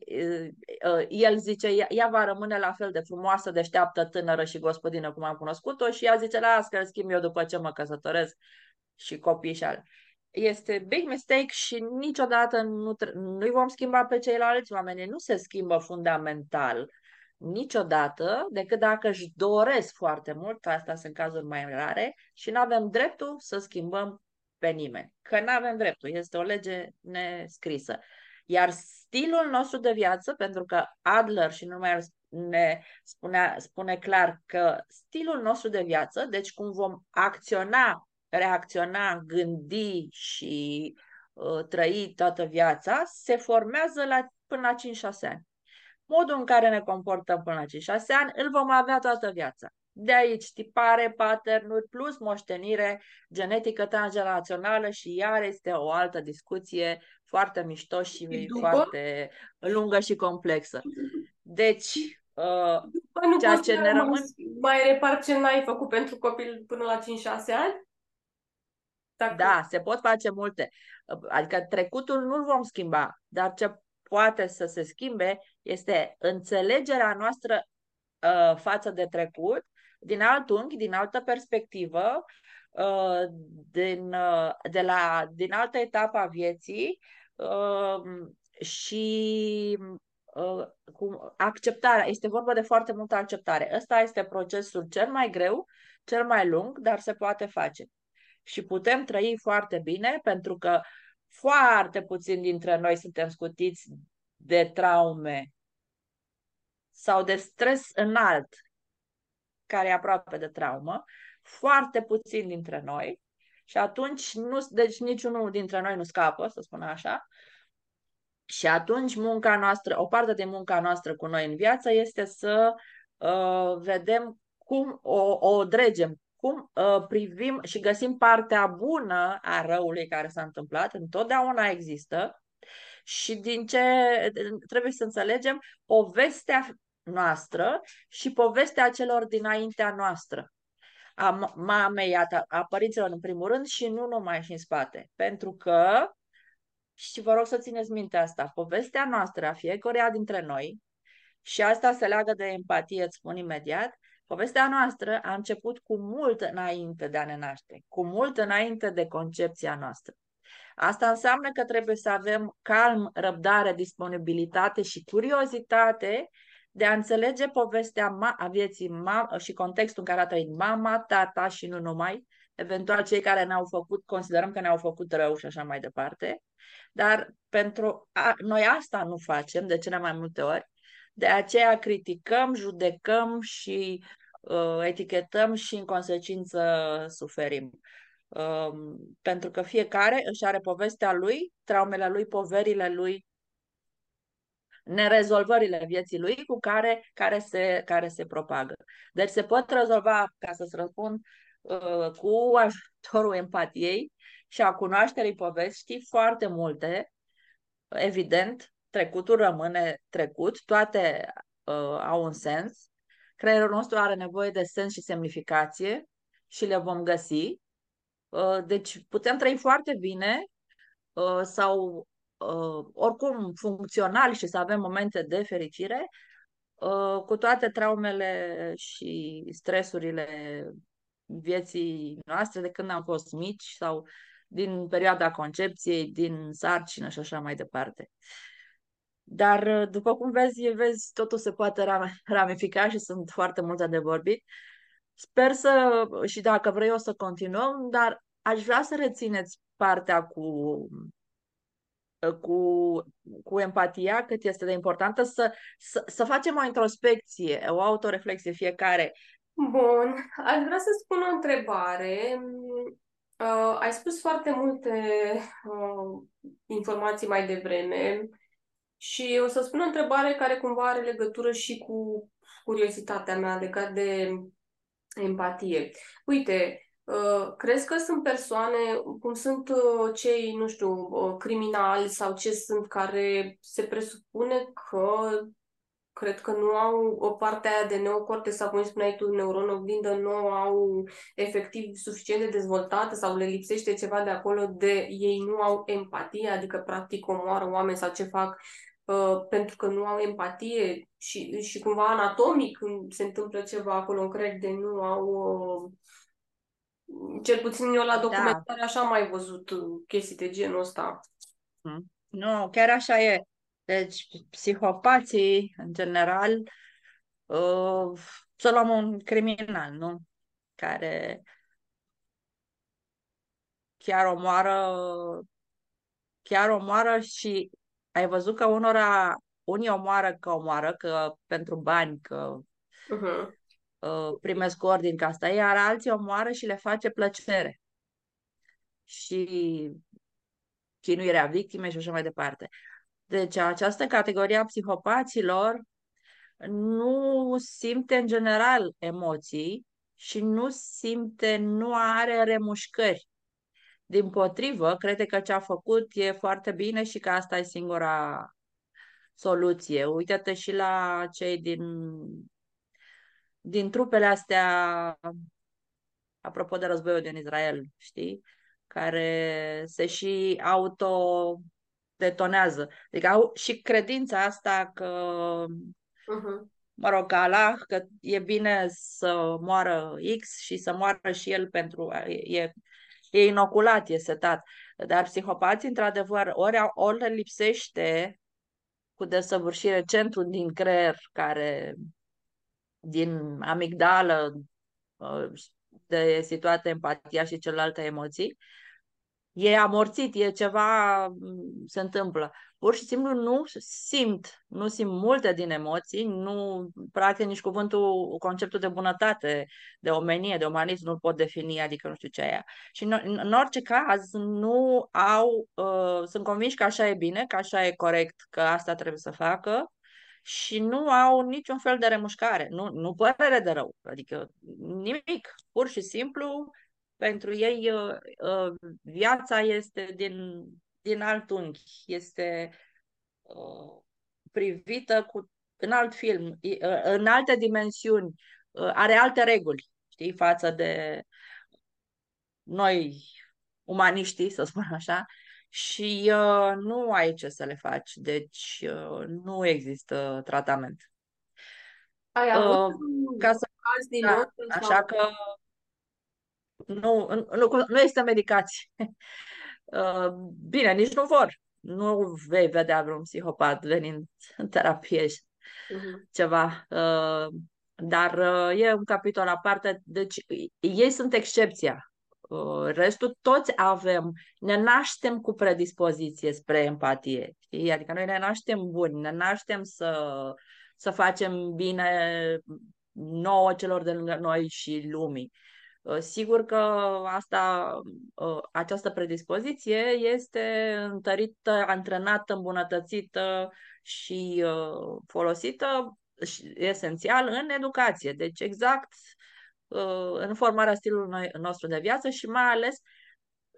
uh, el zice, ea, ea va rămâne la fel de frumoasă, deșteaptă, tânără și gospodină cum am cunoscut-o și ea zice, las că îl schimb eu după ce mă căsătoresc și copii și ale. Este big mistake și niciodată nu nu-i vom schimba pe ceilalți oameni. Nu se schimbă fundamental niciodată, decât dacă își doresc foarte mult, că astea sunt cazuri mai rare, și nu avem dreptul să schimbăm pe nimeni. Că nu avem dreptul, este o lege nescrisă. Iar stilul nostru de viață, pentru că Adler și nu mai ne spunea, spune clar că stilul nostru de viață, deci cum vom acționa, reacționa, gândi și uh, trăi toată viața, se formează la, până la 5-6 ani. Modul în care ne comportăm până la 5-6 ani îl vom avea toată viața. De aici tipare, patternuri plus moștenire genetică transgenerațională și iar este o altă discuție foarte mișto și După? foarte lungă și complexă. Deci, uh, nu ceea ce ne rămân... Mai repar ce n-ai făcut pentru copil până la 5-6 ani? Dacă... Da, se pot face multe. Adică trecutul nu-l vom schimba, dar ce poate să se schimbe este înțelegerea noastră uh, față de trecut din alt unghi, din altă perspectivă, uh, din, uh, de la, din altă etapă a vieții uh, și cu acceptarea. Este vorba de foarte multă acceptare. Ăsta este procesul cel mai greu, cel mai lung, dar se poate face. Și putem trăi foarte bine pentru că foarte puțini dintre noi suntem scutiți de traume sau de stres înalt care e aproape de traumă, foarte puțin dintre noi. Și atunci, nu, deci niciunul dintre noi nu scapă, să spun așa, și atunci munca noastră, o parte din munca noastră cu noi în viață este să uh, vedem cum o, o dregem, cum uh, privim și găsim partea bună a răului care s-a întâmplat, întotdeauna există, și din ce trebuie să înțelegem, povestea noastră și povestea celor dinaintea noastră. A mamei, a, a părinților în primul rând și nu numai și în spate. Pentru că, și vă rog să țineți minte asta, povestea noastră a fiecăruia dintre noi, și asta se leagă de empatie, îți spun imediat, povestea noastră a început cu mult înainte de a ne naște, cu mult înainte de concepția noastră. Asta înseamnă că trebuie să avem calm, răbdare, disponibilitate și curiozitate de a înțelege povestea ma- a vieții ma- și contextul în care a trăit mama, tata și nu numai, eventual cei care ne-au făcut, considerăm că ne-au făcut rău și așa mai departe, dar pentru a, noi asta nu facem de cele mai multe ori, de aceea criticăm, judecăm și uh, etichetăm și în consecință suferim. Um, pentru că fiecare își are povestea lui, traumele lui, poverile lui nerezolvările vieții lui cu care, care, se, care se propagă. Deci se pot rezolva, ca să-ți răspund, uh, cu ajutorul empatiei și a cunoașterii poveștii foarte multe. Evident, trecutul rămâne trecut, toate uh, au un sens. Creierul nostru are nevoie de sens și semnificație și le vom găsi. Uh, deci putem trăi foarte bine uh, sau uh, oricum funcțional și să avem momente de fericire, uh, cu toate traumele și stresurile vieții noastre de când am fost mici sau din perioada concepției, din sarcină și așa mai departe. Dar, uh, după cum vezi, vezi, totul se poate ramifica și sunt foarte multe de vorbit. Sper să, și dacă vrei o să continuăm, dar aș vrea să rețineți partea cu cu, cu empatia, cât este de importantă, să, să, să facem o introspecție, o autoreflexie fiecare. Bun, aș vrea să spun o întrebare. Uh, ai spus foarte multe uh, informații mai devreme și o să spun o întrebare care cumva are legătură și cu curiozitatea mea legat de empatie. Uite, Uh, crezi că sunt persoane, cum sunt uh, cei, nu știu, uh, criminali sau ce sunt, care se presupune că cred că nu au o parte aia de neocorte sau, cum spuneai tu, neuron oglindă, nu au efectiv suficient de dezvoltată sau le lipsește ceva de acolo de ei nu au empatie, adică practic omoară oameni sau ce fac uh, pentru că nu au empatie și, și cumva anatomic când se întâmplă ceva acolo în creier de nu au uh, cel puțin eu la da. documentare da. așa am mai văzut chestii de genul ăsta. Hmm. Nu, chiar așa e. Deci, psihopații, în general, uh, să luăm un criminal, nu? Care chiar omoară, chiar omoară și ai văzut că unora, unii omoară că omoară, că pentru bani, că uh-huh. Uh, primesc ordini ca asta, iar alții omoară și le face plăcere. Și chinuirea victimei și așa mai departe. Deci această categorie a psihopaților nu simte în general emoții și nu simte, nu are remușcări. Din potrivă, crede că ce a făcut e foarte bine și că asta e singura soluție. Uită-te și la cei din din trupele astea, apropo de războiul din Israel, știi? Care se și autodetonează. Adică au și credința asta că, uh-huh. mă rog, Allah, că e bine să moară X și să moară și el pentru... E, e inoculat, e setat. Dar psihopații, într-adevăr, ori, ori le lipsește cu desăvârșire centrul din creier care din amigdală, uh, de situată empatia și celelalte emoții, e amorțit, e ceva, mm, se întâmplă. Pur și simplu nu simt, nu simt multe din emoții, nu, practic nici cuvântul, conceptul de bunătate, de omenie, de umanism nu-l pot defini, adică nu știu ce aia. Și în, în orice caz nu au, uh, sunt convinși că așa e bine, că așa e corect, că asta trebuie să facă și nu au niciun fel de remușcare, nu, nu părere de rău, adică nimic, pur și simplu pentru ei uh, uh, viața este din, din alt unghi, este uh, privită cu, în alt film, în alte dimensiuni, are alte reguli, știi, față de noi umaniștii, să spun așa, și uh, nu ai ce să le faci, deci uh, nu există tratament. Ai avut uh, ca să, caz din da, Așa că nu, nu, nu este medicație. uh, bine, nici nu vor. Nu vei vedea vreun psihopat venind în terapie uh-huh. ceva. Uh, dar uh, e un capitol aparte. Deci ei sunt excepția. Uh, restul toți avem, ne naștem cu predispoziție spre empatie. Știi? Adică noi ne naștem buni, ne naștem să, să facem bine nouă celor de lângă noi și lumii. Uh, sigur că asta, uh, această predispoziție este întărită, antrenată, îmbunătățită și uh, folosită și esențial în educație. Deci exact uh, în formarea stilului nostru de viață și mai ales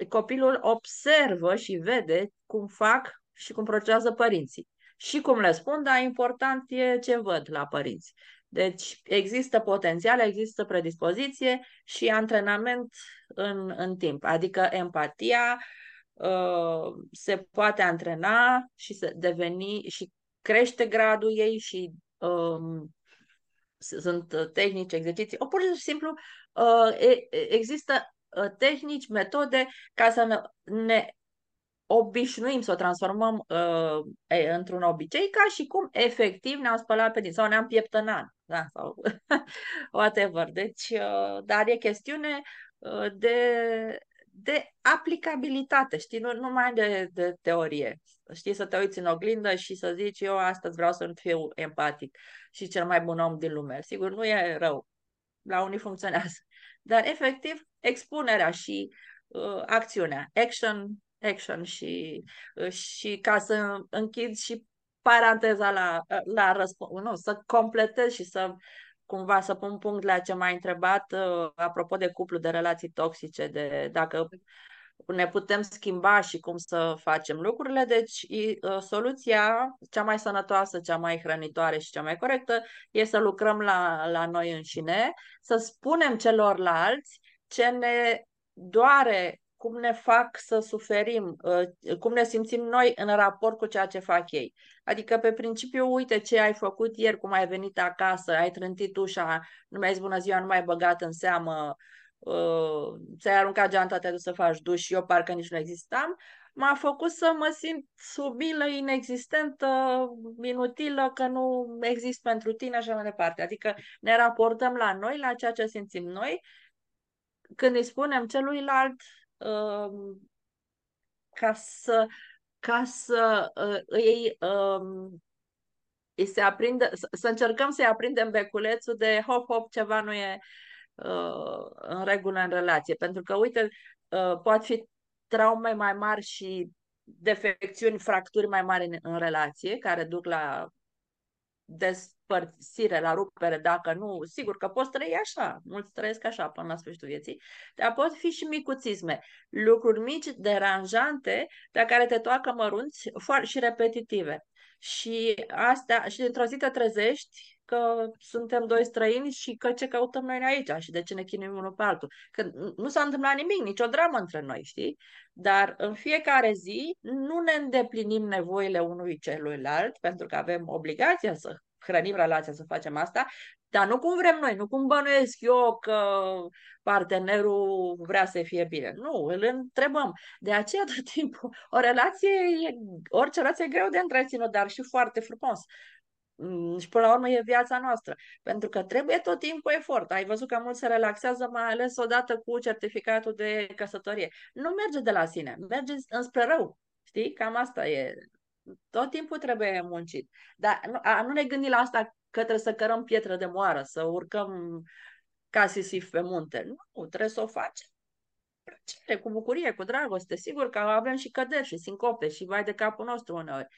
copilul observă și vede cum fac și cum procedează părinții. Și cum le spun, dar important e ce văd la părinți. Deci există potențial, există predispoziție și antrenament în, în timp. Adică empatia uh, se poate antrena și să deveni și crește gradul ei și uh, sunt tehnici, exerciții. O pur și simplu uh, există uh, tehnici, metode ca să ne, ne obișnuim să o transformăm uh, într-un obicei, ca și cum efectiv ne-am spălat pe din sau ne-am pieptănat, da, sau whatever. Deci, uh, dar e chestiune uh, de, de aplicabilitate, știi, nu numai de, de teorie. Știi, să te uiți în oglindă și să zici, eu astăzi vreau să fiu empatic și cel mai bun om din lume. Sigur, nu e rău. La unii funcționează. Dar, efectiv, expunerea și uh, acțiunea, action action și, și ca să închid și paranteza la, la răspuns, nu, să completez și să cumva să pun punct la ce m-ai întrebat uh, apropo de cuplu, de relații toxice, de dacă ne putem schimba și cum să facem lucrurile. Deci, uh, soluția cea mai sănătoasă, cea mai hrănitoare și cea mai corectă e să lucrăm la, la noi înșine, să spunem celorlalți ce ne doare cum ne fac să suferim, uh, cum ne simțim noi în raport cu ceea ce fac ei. Adică, pe principiu, uite ce ai făcut ieri, cum ai venit acasă, ai trântit ușa, nu mi-ai zis bună ziua, nu mai băgat în seamă, uh, ți-ai aruncat geanta, te-ai dus să faci duș și eu parcă nici nu existam, m-a făcut să mă simt subilă, inexistentă, inutilă, că nu exist pentru tine, așa mai departe. Adică ne raportăm la noi, la ceea ce simțim noi, când îi spunem celuilalt, Um, ca să, ca să uh, îi, uh, îi se aprindă, să, să încercăm să-i aprindem beculețul de hop, hop, ceva nu e uh, în regulă în relație. Pentru că, uite, uh, poate fi traume mai mari și defecțiuni, fracturi mai mari în, în relație, care duc la despărțire, la rupere, dacă nu, sigur că poți trăi așa, mulți trăiesc așa până la sfârșitul vieții, dar pot fi și micuțisme, lucruri mici, deranjante, dar care te toacă mărunți și repetitive. Și asta, și dintr-o zi te trezești că suntem doi străini și că ce căutăm noi aici și de ce ne chinuim unul pe altul. Că nu s-a întâmplat nimic, nicio dramă între noi, știi? Dar în fiecare zi nu ne îndeplinim nevoile unui celuilalt pentru că avem obligația să hrănim relația să facem asta, dar nu cum vrem noi, nu cum bănuiesc eu că partenerul vrea să fie bine. Nu, îl întrebăm. De aceea tot timpul o relație, e, orice relație e greu de întreținut, dar și foarte frumos. Mm, și până la urmă e viața noastră. Pentru că trebuie tot timpul efort. Ai văzut că mulți se relaxează, mai ales odată cu certificatul de căsătorie. Nu merge de la sine, merge înspre rău. Știi? Cam asta e. Tot timpul trebuie muncit. Dar nu, a, nu ne gândim la asta că trebuie să cărăm pietră de moară, să urcăm ca sisif pe munte. Nu, trebuie să o facem plăcere, cu bucurie, cu dragoste. Sigur că avem și căderi și sincope și vai de capul nostru uneori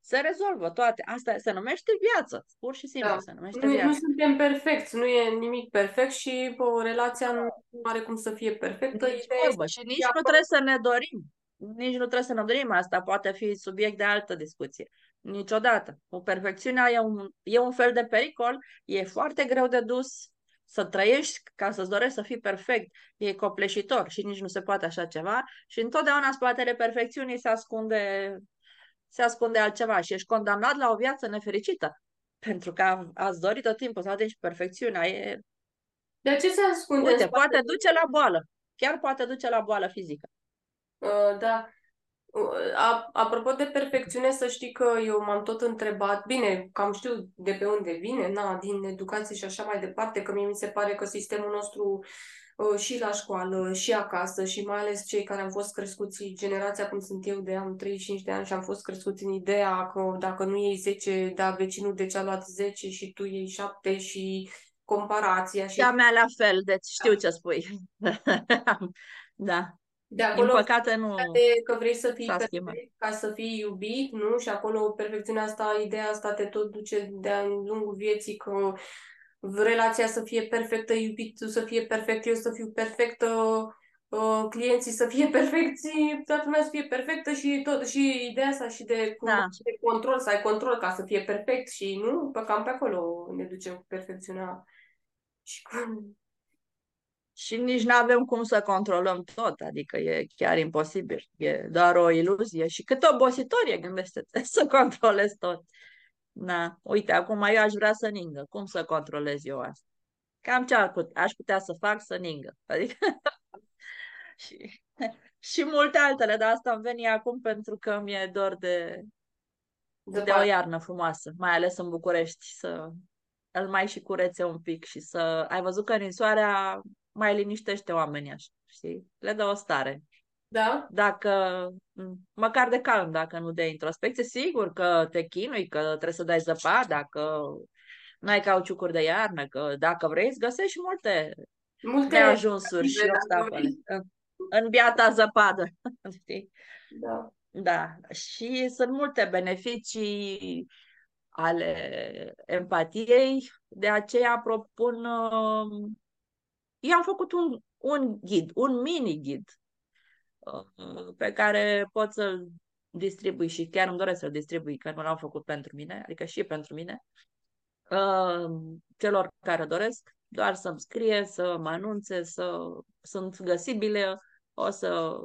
se rezolvă toate. Asta se numește viață, pur și simplu da. se numește nu, viață. Nu suntem perfecți, nu e nimic perfect și o relația nu are cum să fie perfectă. Nici vorbă și nici nu trebuie să ne dorim. Nici nu trebuie să ne dorim asta, poate fi subiect de altă discuție. Niciodată. O perfecțiunea e un, e un fel de pericol, e foarte greu de dus, să trăiești ca să-ți dorești să fii perfect, e copleșitor și nici nu se poate așa ceva și întotdeauna în spatele perfecțiunii se ascunde se ascunde altceva și ești condamnat la o viață nefericită. Pentru că ați dorit tot timpul să atingi perfecțiunea. E... De ce se ascunde? Uite, poate duce la boală. Chiar poate duce la boală fizică. Uh, da. Uh, apropo de perfecțiune, să știi că eu m-am tot întrebat, bine, cam știu de pe unde vine, na, din educație și așa mai departe, că mie mi se pare că sistemul nostru Uh, și la școală, și acasă, și mai ales cei care am fost crescuți, generația cum sunt eu de am 35 de ani și am fost crescuți în ideea că dacă nu iei 10, da, vecinul de ce a luat 10 și tu iei 7 și comparația. Și a mea la fel, deci știu da. ce spui. da. De acolo, Din păcate nu de că vrei să fii s-a perfect schimbat. ca să fii iubit, nu? Și acolo perfecțiunea asta, ideea asta te tot duce de-a lungul vieții că relația să fie perfectă, iubitul să fie perfect, eu să fiu perfectă, uh, clienții să fie perfecți, toată lumea să fie perfectă și tot, și ideea asta și de, cumva, Da. și de control, să ai control ca să fie perfect și nu, pe cam pe acolo ne ducem cu perfecțiunea. Și cu... Și nici nu avem cum să controlăm tot, adică e chiar imposibil. E doar o iluzie și cât obositor e, gândește-te, să controlezi tot. Na, uite, acum eu aș vrea să ningă. Cum să controlez eu asta? Cam ce ar put- aș putea să fac să ningă. Adică și, și multe altele, dar asta îmi veni acum pentru că mi-e dor de, de o Zăpadă. iarnă frumoasă, mai ales în București, să îl mai și curețe un pic și să... Ai văzut că ninsoarea mai liniștește oamenii așa, știi? Le dă o stare. Da? Dacă, m, măcar de calm, dacă nu de introspecție, sigur că te chinui, că trebuie să dai zăpada, că nu ai cauciucuri de iarnă, că dacă vrei îți găsești multe Multe neajunsuri și dacă obstacole vrei. în, în biata zăpadă, știi? Da. Da, și sunt multe beneficii ale empatiei, de aceea propun, uh, eu am făcut un, un ghid, un mini ghid uh, pe care pot să-l distribui și chiar îmi doresc să-l distribui, că nu l-am făcut pentru mine, adică și pentru mine, uh, celor care doresc, doar să-mi scrie, să mă anunțe, să sunt găsibile, o să,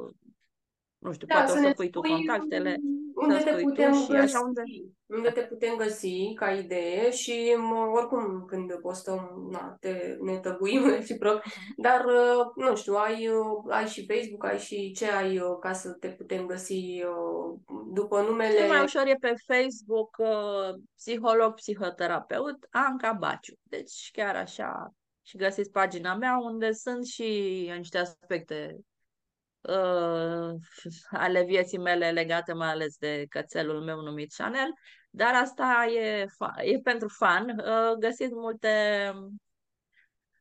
nu știu, Da, poate să o ne să pui tu spui contactele, unde să te spui tu putem și găsi, așa unde... unde te putem găsi ca idee și mă, oricum când postăm, na, te, ne tăguim reciproc, dar uh, nu știu, ai, uh, ai și Facebook, ai și ce ai uh, ca să te putem găsi uh, după Cel mai numele... ușor e pe Facebook, uh, psiholog, psihoterapeut, Anca Baciu. Deci chiar așa, și găsiți pagina mea unde sunt și niște aspecte uh, ale vieții mele legate mai ales de cățelul meu numit Chanel, dar asta e, fa- e pentru fan. Uh, găsiți multe,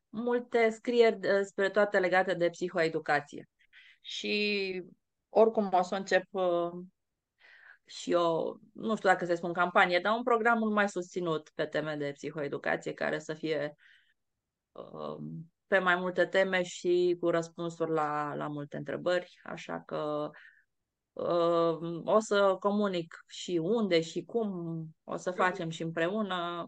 multe scrieri despre toate legate de psihoeducație. Și oricum o să încep uh, și eu, nu știu dacă se spun campanie, dar un program mult mai susținut pe teme de psihoeducație care să fie uh, pe mai multe teme și cu răspunsuri la, la multe întrebări, așa că uh, o să comunic și unde și cum o să facem și împreună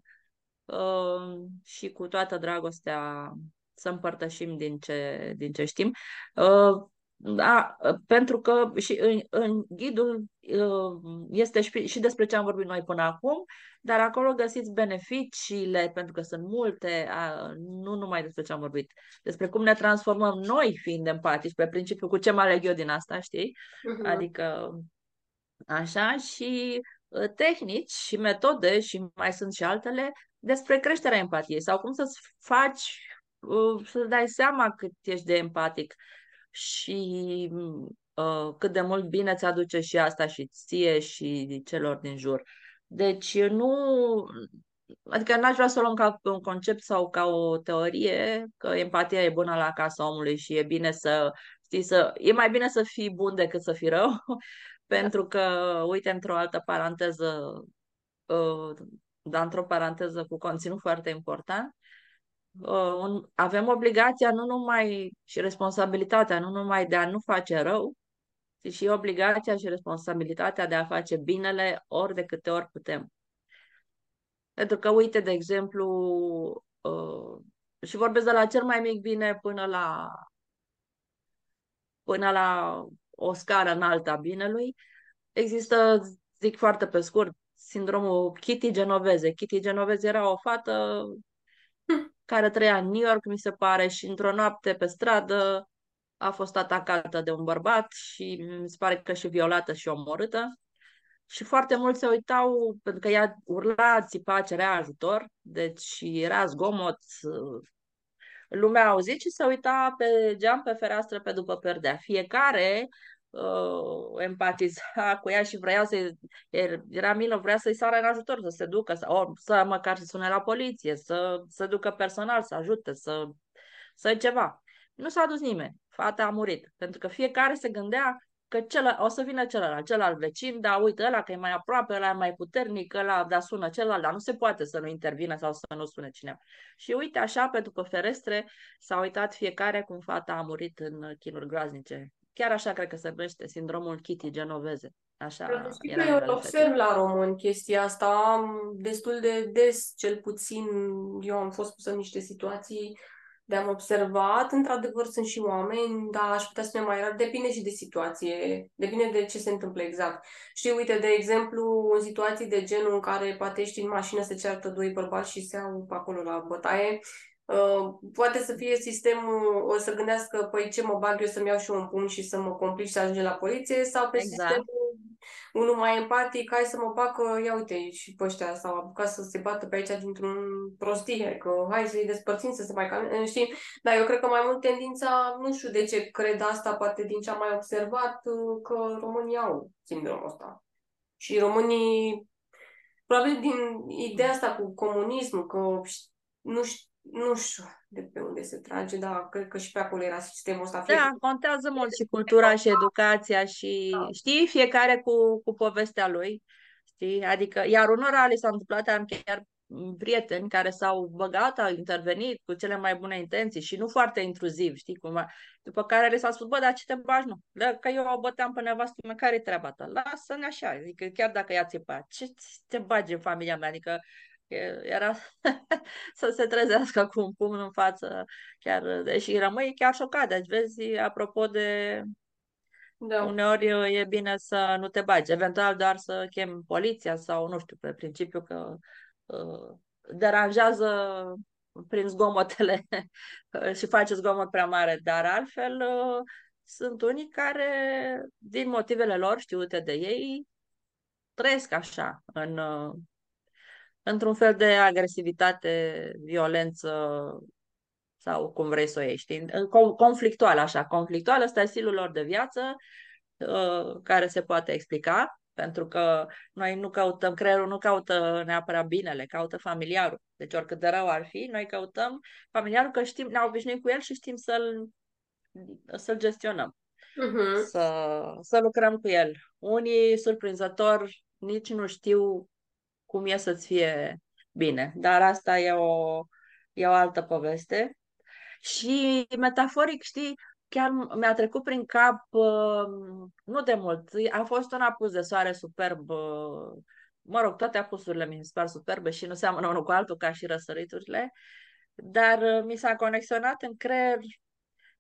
uh, și cu toată dragostea să împărtășim din ce, din ce știm. Uh, da, pentru că și în, în ghidul uh, este și, și despre ce am vorbit noi până acum, dar acolo găsiți beneficiile, pentru că sunt multe, a, nu numai despre ce am vorbit, despre cum ne transformăm noi fiind empatici, pe principiu cu ce mă aleg eu din asta, știi? Mhm. Adică așa și uh, tehnici și metode și mai sunt și altele despre creșterea empatiei sau cum să-ți faci uh, să dai seama cât ești de empatic și uh, cât de mult bine ți aduce și asta și ție și celor din jur. Deci nu, adică n-aș vrea să o luăm ca un concept sau ca o teorie, că empatia e bună la casa omului și e bine să, știi, să, e mai bine să fii bun decât să fii rău, pentru că, uite, într-o altă paranteză, uh, dar într-o paranteză cu conținut foarte important, uh, un, avem obligația nu numai și responsabilitatea nu numai de a nu face rău, ci și obligația și responsabilitatea de a face binele ori de câte ori putem. Pentru că, uite, de exemplu, uh, și vorbesc de la cel mai mic bine până la până la o scară înaltă a binelui, există, zic foarte pe scurt, sindromul Kitty Genovese. Kitty Genovese era o fată care trăia în New York, mi se pare, și într-o noapte pe stradă a fost atacată de un bărbat și mi se pare că și violată și omorâtă. Și foarte mulți se uitau, pentru că ea urla, țipa, cerea ajutor, deci era zgomot, lumea a auzit și se uita pe geam, pe fereastră, pe după perdea. Fiecare uh, empatiza cu ea și vrea să era milă, vrea să-i sară în ajutor, să se ducă, să, or, să măcar să sune la poliție, să se ducă personal, să ajute, să, să ceva. Nu s-a dus nimeni. fata a murit. Pentru că fiecare se gândea că celălalt, o să vină celălalt, celălalt vecin, dar uite, ăla că e mai aproape, ăla e mai puternic, ăla, dar sună celălalt, dar nu se poate să nu intervină sau să nu sune cineva. Și uite, așa, pe după ferestre, s-a uitat fiecare cum fata a murit în chinuri groaznice. Chiar așa cred că se numește sindromul Kitty genoveze. Așa era eu observ la români chestia asta. Destul de des, cel puțin eu am fost pusă în niște situații de am observat, într-adevăr sunt și oameni, dar aș putea spune mai rar, depinde și de situație, depinde de ce se întâmplă exact. Știi, uite, de exemplu, în situații de genul în care poate ești în mașină, se ceartă doi bărbați și se au pe acolo la bătaie, Uh, poate să fie sistemul, o să gândească, păi ce mă bag eu să-mi iau și un pumn și să mă complic și să ajunge la poliție, sau pe exact. sistemul unul mai empatic, hai să mă bag că, ia uite, și pe ăștia s-au apucat să se bată pe aici dintr-un prostie, că hai să-i despărțim, să se mai cam, știi? Dar eu cred că mai mult tendința, nu știu de ce cred asta, poate din ce am mai observat, că România au sindromul ăsta. Și românii, probabil din ideea asta cu comunismul, că nu știu, nu știu de pe unde se trage, dar cred că și pe acolo era sistemul ăsta. Da, contează mult și cultura și educația și da. știi, fiecare cu, cu povestea lui. Știi? Adică, iar unora le s-a întâmplat, am chiar prieteni care s-au băgat, au intervenit cu cele mai bune intenții și nu foarte intruziv, știi cum După care le s-a spus, bă, dar ce te bagi, nu? Da, că eu o băteam pe nevastă mea, care-i treaba ta? Lasă-ne așa, adică chiar dacă ea țipa, ce te bagi în familia mea? Adică era să se trezească cu un pumn în față, chiar, deși rămâi chiar șocat. Deci, vezi, apropo de da. Uneori e bine să nu te bagi, eventual doar să chem poliția sau, nu știu, pe principiu că uh, deranjează prin zgomotele și face zgomot prea mare, dar altfel uh, sunt unii care, din motivele lor știute de ei, trăiesc așa, în, uh, într-un fel de agresivitate, violență sau cum vrei să o iei, știi? Conflictual, așa. Conflictual, ăsta e stilul lor de viață uh, care se poate explica, pentru că noi nu căutăm, creierul nu caută neapărat binele, caută familiarul. Deci oricât de rău ar fi, noi căutăm familiarul că știm, ne-au obișnuit cu el și știm să-l, să-l gestionăm. Uh-huh. Să, să lucrăm cu el. Unii, surprinzător, nici nu știu cum e să-ți fie bine. Dar asta e o, e o altă poveste. Și metaforic, știi, chiar mi-a trecut prin cap, uh, nu de mult, a fost un apus de soare superb, uh, mă rog, toate apusurile mi se par superbe și nu seamănă unul cu altul ca și răsăriturile, dar uh, mi s-a conexionat în creier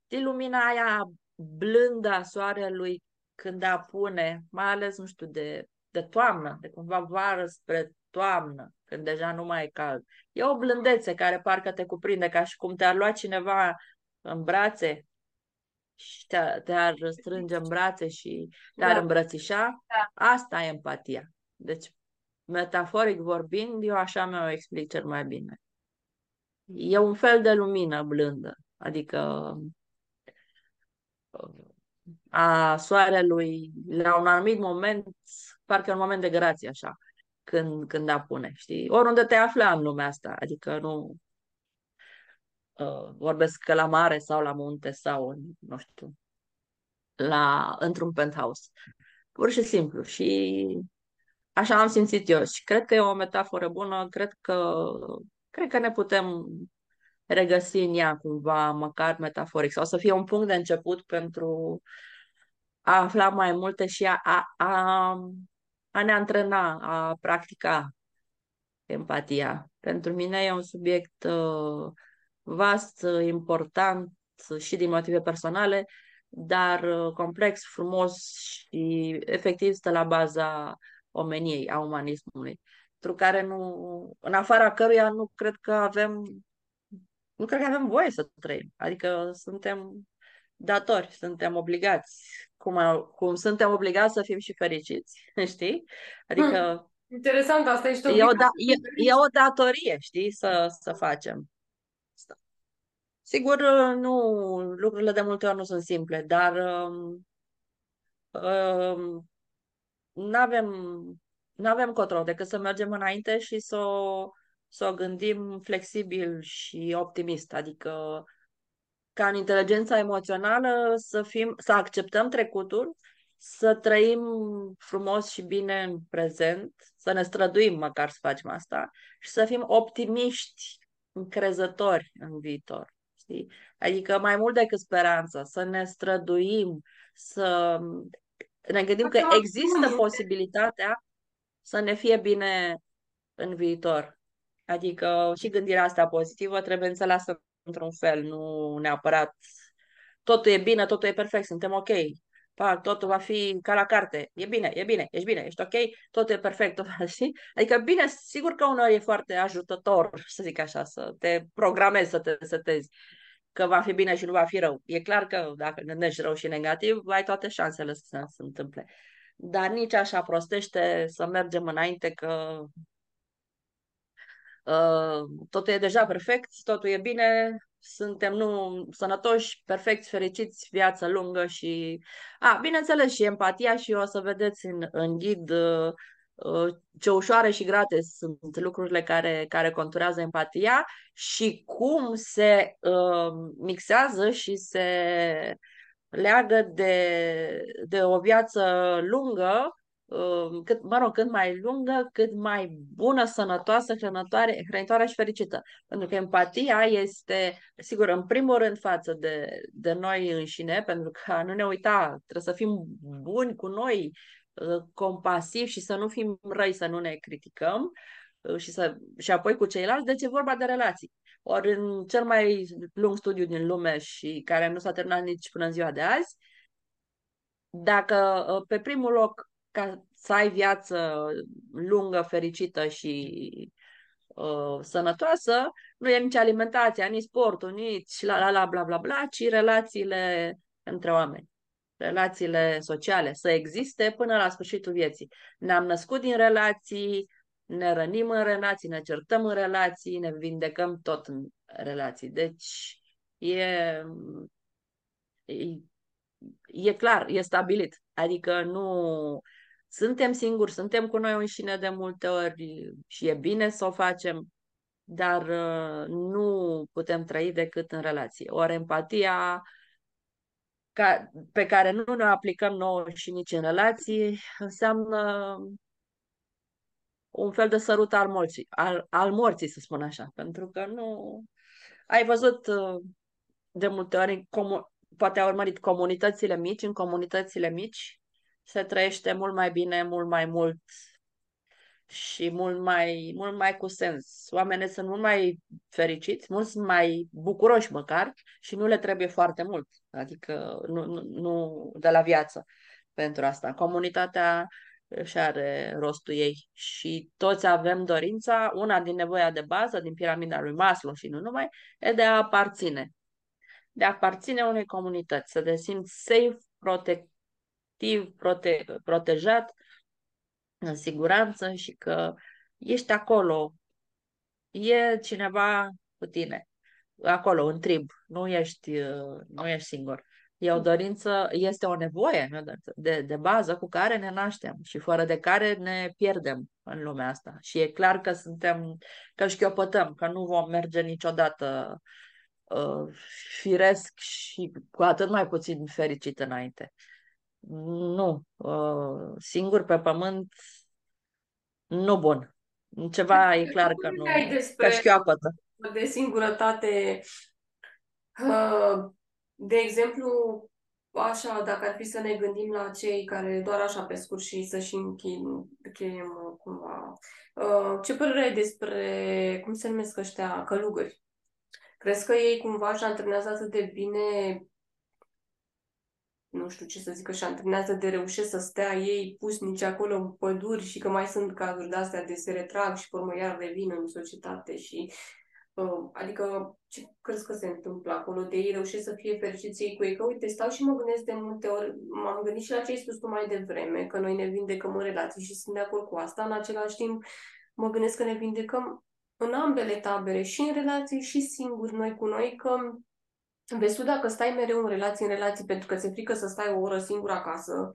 din lumina aia blândă a soarelui când apune, mai ales, nu știu, de de toamnă, de cumva vară spre toamnă, când deja nu mai e cald. E o blândețe care parcă te cuprinde, ca și cum te-ar lua cineva în brațe și te-ar, te strânge în brațe și te-ar da. îmbrățișa. Da. Asta e empatia. Deci, metaforic vorbind, eu așa mi-o explic cel mai bine. E un fel de lumină blândă, adică a soarelui la un anumit moment parcă e un moment de grație, așa, când, când apune, știi? Oriunde te afla în lumea asta, adică nu uh, vorbesc că la mare sau la munte sau, nu știu, la, într-un penthouse. Pur și simplu. Și așa am simțit eu. Și cred că e o metaforă bună, cred că, cred că ne putem regăsi în ea cumva, măcar metaforic, sau să fie un punct de început pentru a afla mai multe și a, a, a a ne antrena, a practica empatia. Pentru mine e un subiect uh, vast, uh, important și din motive personale, dar uh, complex, frumos și efectiv stă la baza omeniei, a umanismului, pentru care nu, în afara căruia nu cred că avem nu cred că avem voie să trăim. Adică suntem datori, suntem obligați cum, cum suntem obligați să fim și fericiți, știi? Adică... Hmm. Interesant, asta ești e o, da, e, e o datorie, știi, să, să facem. Asta. Sigur, nu, lucrurile de multe ori nu sunt simple, dar um, um, nu avem nu avem control decât să mergem înainte și să o, să o gândim flexibil și optimist. Adică ca în inteligența emoțională să fim, să acceptăm trecutul, să trăim frumos și bine în prezent, să ne străduim măcar să facem asta și să fim optimiști, încrezători în viitor. Știi? Adică mai mult decât speranță, să ne străduim, să ne gândim că există posibilitatea să ne fie bine în viitor. Adică și gândirea asta pozitivă trebuie înțeleasă într-un fel, nu neapărat totul e bine, totul e perfect, suntem ok. Pac, totul va fi ca la carte. E bine, e bine, ești bine, ești ok, totul e perfect, tot, știi? Adică bine, sigur că uneori e foarte ajutător, să zic așa, să te programezi, să te setezi că va fi bine și nu va fi rău. E clar că dacă gândești rău și negativ, ai toate șansele să se întâmple. Dar nici așa prostește să mergem înainte că uh, totul e deja perfect, totul e bine, suntem nu sănătoși, perfecți, fericiți, viață lungă și... A, bineînțeles, și empatia și o să vedeți în, în ghid uh, uh, ce ușoare și grate sunt lucrurile care, care conturează empatia și cum se uh, mixează și se leagă de, de o viață lungă Um, cât, mă rog, cât mai lungă, cât mai bună, sănătoasă, hrănătoare, hrănitoare și fericită. Pentru că empatia este, sigur, în primul rând față de, de noi înșine, pentru că nu ne uita, trebuie să fim buni cu noi, uh, compasivi și să nu fim răi, să nu ne criticăm uh, și, să, și apoi cu ceilalți, deci e vorba de relații. Ori în cel mai lung studiu din lume și care nu s-a terminat nici până în ziua de azi, dacă uh, pe primul loc ca să ai viață lungă, fericită și uh, sănătoasă, nu e nici alimentația, nici sportul, nici la la la bla bla bla, ci relațiile între oameni. Relațiile sociale să existe până la sfârșitul vieții. Ne-am născut din relații, ne rănim în relații, ne certăm în relații, ne vindecăm tot în relații. Deci e, e, e clar, e stabilit. Adică nu suntem singuri, suntem cu noi înșine de multe ori și e bine să o facem, dar uh, nu putem trăi decât în relație. Ori empatia ca, pe care nu ne aplicăm nouă și nici în relații înseamnă un fel de sărut al morții, al, al morții, să spun așa, pentru că nu... Ai văzut uh, de multe ori, comu- poate ai urmărit comunitățile mici, în comunitățile mici, se trăiește mult mai bine, mult mai mult și mult mai, mult mai cu sens. Oamenii sunt mult mai fericiți, mult mai bucuroși măcar și nu le trebuie foarte mult, adică nu, nu, nu de la viață pentru asta. Comunitatea și are rostul ei și toți avem dorința, una din nevoia de bază din piramida lui Maslow și nu numai, e de a aparține. De a aparține unei comunități, să te simți safe, protect, activ, prote- protejat, în siguranță și că ești acolo. E cineva cu tine, acolo, în trib, nu ești, nu ești singur. E o dorință, este o nevoie de, de bază cu care ne naștem și fără de care ne pierdem în lumea asta. Și e clar că suntem, că șchiopătăm, că nu vom merge niciodată uh, firesc și cu atât mai puțin fericit înainte. Nu. Uh, singur pe pământ, nu bun. Ceva e clar că nu. Despre că șchioapătă. De singurătate. Uh, de exemplu, așa, dacă ar fi să ne gândim la cei care doar așa pe scurt și să-și încheiem uh, cumva. Ce părere ai despre, cum se numesc ăștia, călugări? Crezi că ei cumva își antrenează atât de bine nu știu ce să zic, și antrenează de reușesc să stea ei pusnici acolo în păduri și că mai sunt cazuri de astea de se retrag și pe urmă iar revin în societate și uh, adică ce crezi că se întâmplă acolo de ei reușesc să fie fericiți ei cu ei? Că uite, stau și mă gândesc de multe ori, m-am gândit și la ce ai spus tu mai devreme, că noi ne vindecăm în relații și sunt de acord cu asta, în același timp mă gândesc că ne vindecăm în ambele tabere, și în relații și singuri noi cu noi, că Vezi tu dacă stai mereu în relații, în relații, pentru că ți-e frică să stai o oră singură acasă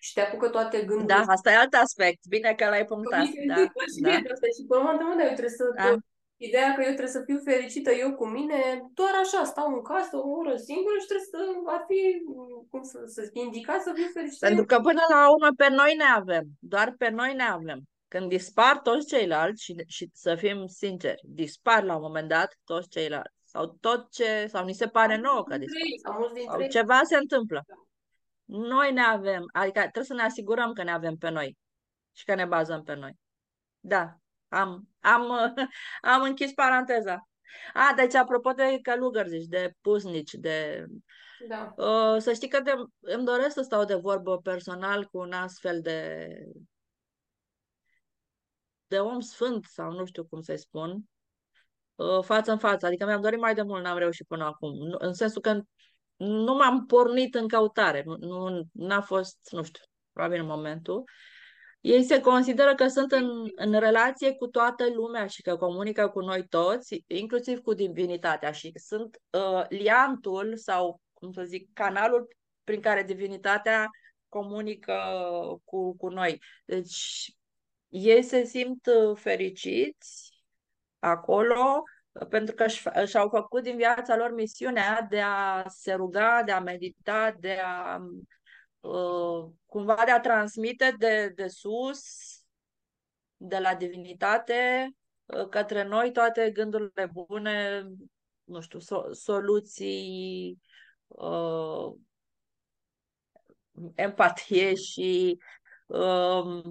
și te apucă toate gândurile. Da, asta e alt aspect. Bine că l-ai punctat. Da, da. Și pe urmă, eu trebuie să... Da. Ideea că eu trebuie să fiu fericită eu cu mine, doar așa, stau în casă o oră singură și trebuie să ar fi, cum să, să indicat să fiu fericită. Pentru că până la urmă pe noi ne avem, doar pe noi ne avem. Când dispar toți ceilalți și, și să fim sinceri, dispar la un moment dat toți ceilalți. Sau tot ce, sau ni se pare nouă că dispar. Sau, sau ceva se întâmplă. Noi ne avem, adică trebuie să ne asigurăm că ne avem pe noi și că ne bazăm pe noi. Da, am, am, am închis paranteza. A, deci apropo de călugări, zici, de pusnici, de... Da. Uh, să știi că de, îmi doresc să stau de vorbă personal cu un astfel de de om sfânt, sau nu știu cum să-i spun, uh, față în față. Adică mi-am dorit mai de mult, n-am reușit până acum. În sensul că nu m-am pornit în căutare. Nu, n-a fost, nu știu, probabil în momentul. Ei se consideră că sunt în, în relație cu toată lumea și că comunică cu noi toți, inclusiv cu divinitatea și sunt uh, liantul sau, cum să zic, canalul prin care divinitatea comunică cu, cu noi. Deci ei se simt uh, fericiți acolo uh, pentru că și-au făcut din viața lor misiunea de a se ruga, de a medita, de a uh, cumva de a transmite de, de sus, de la divinitate, către noi toate gândurile bune, nu știu, so- soluții, uh, empatie și uh,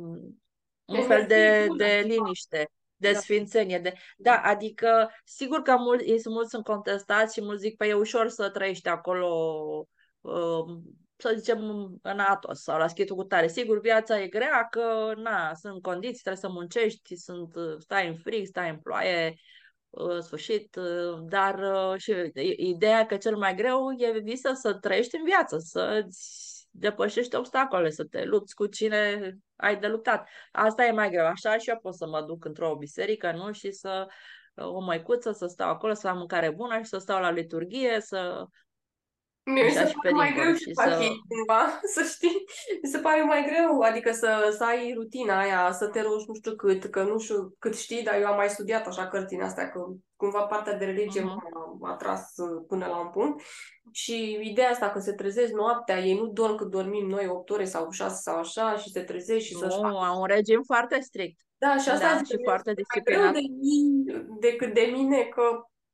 un fel de, de liniște, de da. sfințenie. De... Da, adică, sigur că mul- ei sunt mulți sunt contestați și mulți zic, că păi, e ușor să trăiești acolo, uh, să zicem, în Atos sau la schitul cu tare. Sigur, viața e grea, că na, sunt condiții, trebuie să muncești, sunt, stai în frig, stai în ploaie, uh, sfârșit, uh, dar uh, și ideea că cel mai greu e visă să trăiești în viață, să-ți depășești obstacole, să te lupți cu cine ai de luptat. Asta e mai greu. Așa și eu pot să mă duc într-o biserică, nu? Și să o măicuță, să stau acolo, să am mâncare bună și să stau la liturghie, să Mie mi se pare mai greu și să... cumva, să știi. Mi se pare mai greu, adică să, să ai rutina aia, să te rogi nu știu cât, că nu știu cât știi, dar eu am mai studiat așa cărțile astea, că cumva partea de religie uh-huh. m-a atras uh, până la un punct. Și ideea asta că se trezesc noaptea, ei nu dorm cât dormim noi 8 ore sau 6 sau așa și se trezesc și să-și facă... au un regim foarte strict. Da, și asta da, și foarte disciplinat. Mai greu de mine, decât de mine, că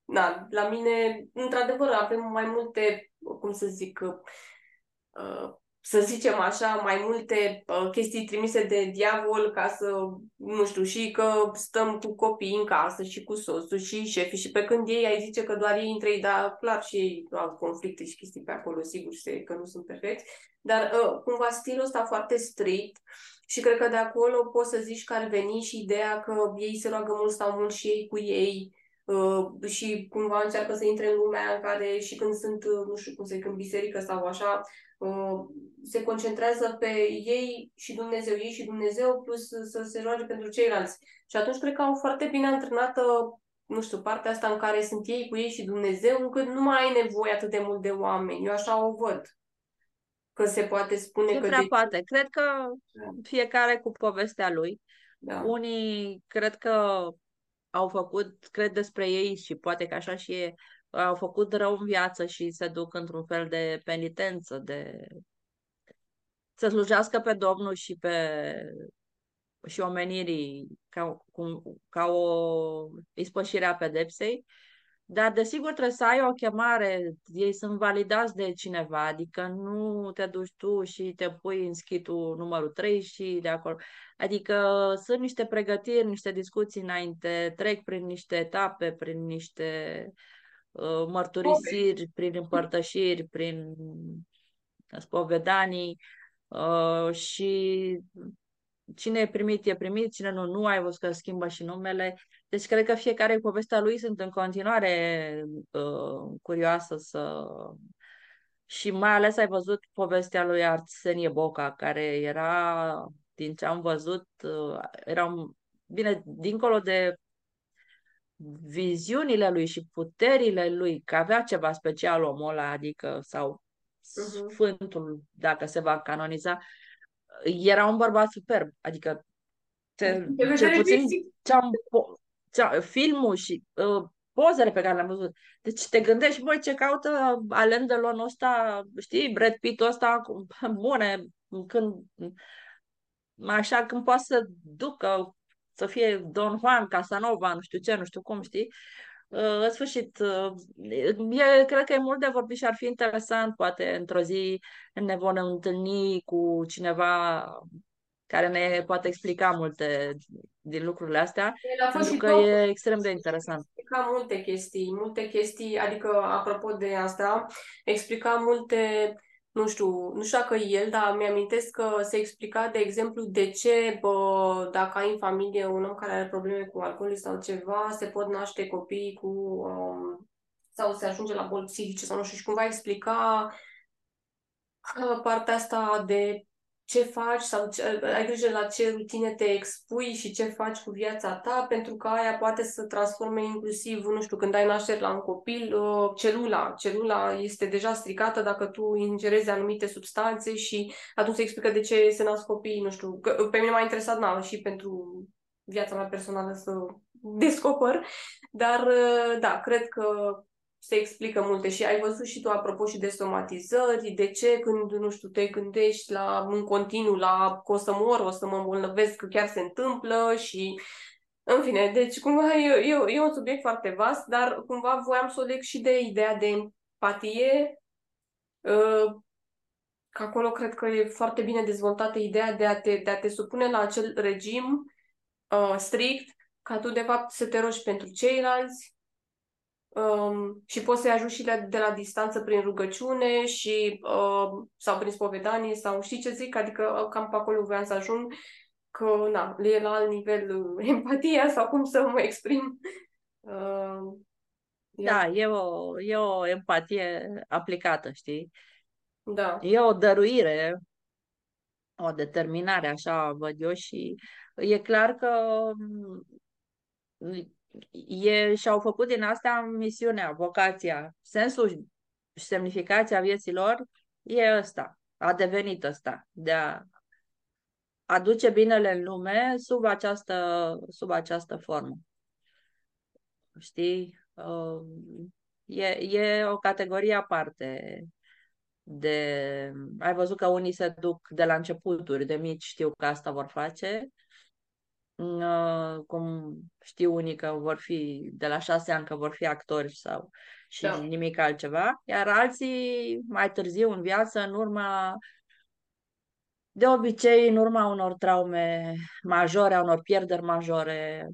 na, la mine, într-adevăr, avem mai multe, cum să zic, uh, să zicem așa, mai multe uh, chestii trimise de diavol ca să, nu știu, și că stăm cu copii în casă și cu soțul și șefii și pe când ei ai zice că doar ei între ei, dar clar și ei au conflicte și chestii pe acolo, sigur, și că nu sunt perfecți, dar uh, cumva stilul ăsta foarte strict și cred că de acolo poți să zici că ar veni și ideea că ei se roagă mult, stau mult și ei cu ei, Uh, și cumva încearcă să intre în lumea în care și când sunt, uh, nu știu cum să zic, în biserică sau așa, uh, se concentrează pe ei și Dumnezeu, ei și Dumnezeu, plus să se roage pentru ceilalți. Și atunci cred că au foarte bine antrenată, nu știu, partea asta în care sunt ei cu ei și Dumnezeu, încât nu mai ai nevoie atât de mult de oameni. Eu așa o văd. Că se poate spune Ce că... prea de... poate. Cred că da. fiecare cu povestea lui. Da. Unii cred că au făcut, cred despre ei și poate că așa și e, au făcut rău în viață și se duc într-un fel de penitență, de să slujească pe Domnul și pe și omenirii ca, cum, ca o ispășire a pedepsei dar, desigur, trebuie să ai o chemare, ei sunt validați de cineva, adică nu te duci tu și te pui în schitul numărul 3 și de acolo. Adică sunt niște pregătiri, niște discuții înainte, trec prin niște etape, prin niște uh, mărturisiri, okay. prin împărtășiri, prin spovedanii uh, și cine e primit, e primit, cine nu, nu ai văzut că schimbă și numele. Deci cred că fiecare povestea lui sunt în continuare uh, curioasă să... Și mai ales ai văzut povestea lui Arsenie Boca, care era, din ce am văzut, uh, era, bine, dincolo de viziunile lui și puterile lui, că avea ceva special omul ăla, adică, sau uh-huh. Sfântul, dacă se va canoniza, era un bărbat superb, adică te, cel puțin ce am, filmul și uh, pozele pe care le-am văzut. Deci te gândești, băi, ce caută Alain Delon ăsta, știi, Brad Pitt ăsta, bune, când așa când poate să ducă să fie Don Juan, Casanova, nu știu ce, nu știu cum, știi? Uh, în sfârșit, uh, e, cred că e mult de vorbit și ar fi interesant, poate într-o zi ne vom întâlni cu cineva care ne poate explica multe din lucrurile astea, pentru că tot, e extrem de interesant. Explica multe chestii, multe chestii, adică apropo de asta, explica multe nu știu, nu știu dacă el, dar mi-amintesc că se explica, de exemplu, de ce, bă, dacă ai în familie un om care are probleme cu alcool sau ceva, se pot naște copii cu, um, sau se ajunge la boli psihice sau nu știu, și cumva explica uh, partea asta de ce faci sau ce, ai grijă la ce rutine te expui și ce faci cu viața ta, pentru că aia poate să transforme inclusiv, nu știu, când ai naștere la un copil, uh, celula. Celula este deja stricată dacă tu ingerezi anumite substanțe și atunci se explică de ce se nasc copii, nu știu. Că pe mine m-a interesat, na, și pentru viața mea personală să descoper, dar uh, da, cred că se explică multe. Și ai văzut și tu, apropo și de somatizări, de ce când, nu știu, te gândești la un continuu, la că o să mor, o să mă îmbolnăvesc, că chiar se întâmplă și în fine, deci cumva e, e, e un subiect foarte vast, dar cumva voiam să o leg și de ideea de empatie, uh, că acolo cred că e foarte bine dezvoltată ideea de a te, de a te supune la acel regim uh, strict, ca tu de fapt să te rogi pentru ceilalți, um, și poți să-i ajut și de, de la distanță prin rugăciune și um, sau prin spovedanie sau știi ce zic? Adică uh, cam pe acolo vreau să ajung că na, e la alt nivel uh, empatia sau cum să mă exprim. Uh, da, e o, e o empatie aplicată, știi? Da. E o dăruire, o determinare, așa văd eu și e clar că e, și-au făcut din asta misiunea, vocația, sensul și semnificația vieții lor e ăsta, a devenit ăsta, de a aduce binele în lume sub această, sub această formă. Știi? Uh, e, e o categorie aparte de... Ai văzut că unii se duc de la începuturi, de mici știu că asta vor face, Uh, cum știu unii că vor fi de la șase ani că vor fi actori sau și da. nimic altceva, iar alții mai târziu în viață, în urma de obicei, în urma unor traume majore, a unor pierderi majore,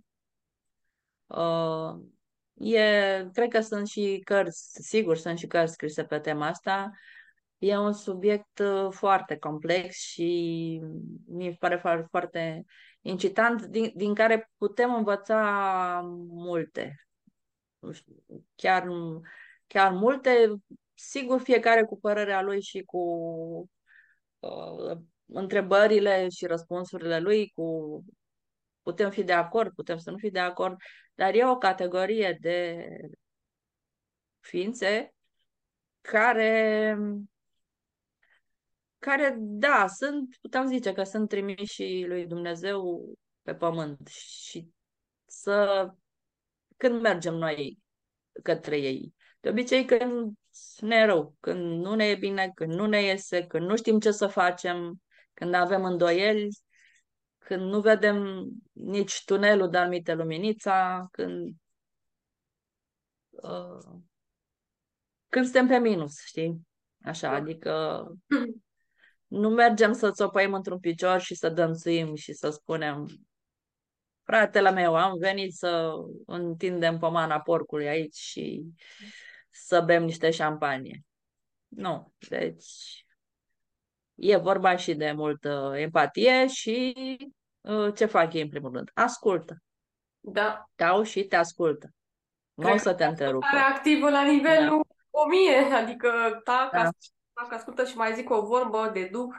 uh, e, cred că sunt și cărți, sigur sunt și cărți scrise pe tema asta, E un subiect uh, foarte complex și mi pare foarte, foarte incitant, din, din care putem învăța multe. Chiar, chiar multe, sigur fiecare cu părerea lui și cu uh, întrebările și răspunsurile lui, cu putem fi de acord, putem să nu fi de acord, dar e o categorie de ființe care care, da, sunt, putem zice că sunt trimiși lui Dumnezeu pe pământ și să, când mergem noi către ei, de obicei când ne e rău, când nu ne e bine, când nu ne iese, când nu știm ce să facem, când avem îndoieli, când nu vedem nici tunelul de anumite luminița, când uh, când suntem pe minus, știi? Așa, da. adică nu mergem să țopăim într-un picior și să dănțuim și să spunem fratele meu, am venit să întindem pomana porcului aici și să bem niște șampanie. Nu, deci e vorba și de multă empatie și uh, ce fac ei în primul rând? Ascultă. Da. Dau și te ascultă. Nu o să te întrerupă. activă la nivelul da. 1000, adică ta, da. ca dacă ascultă și mai zic o vorbă de duh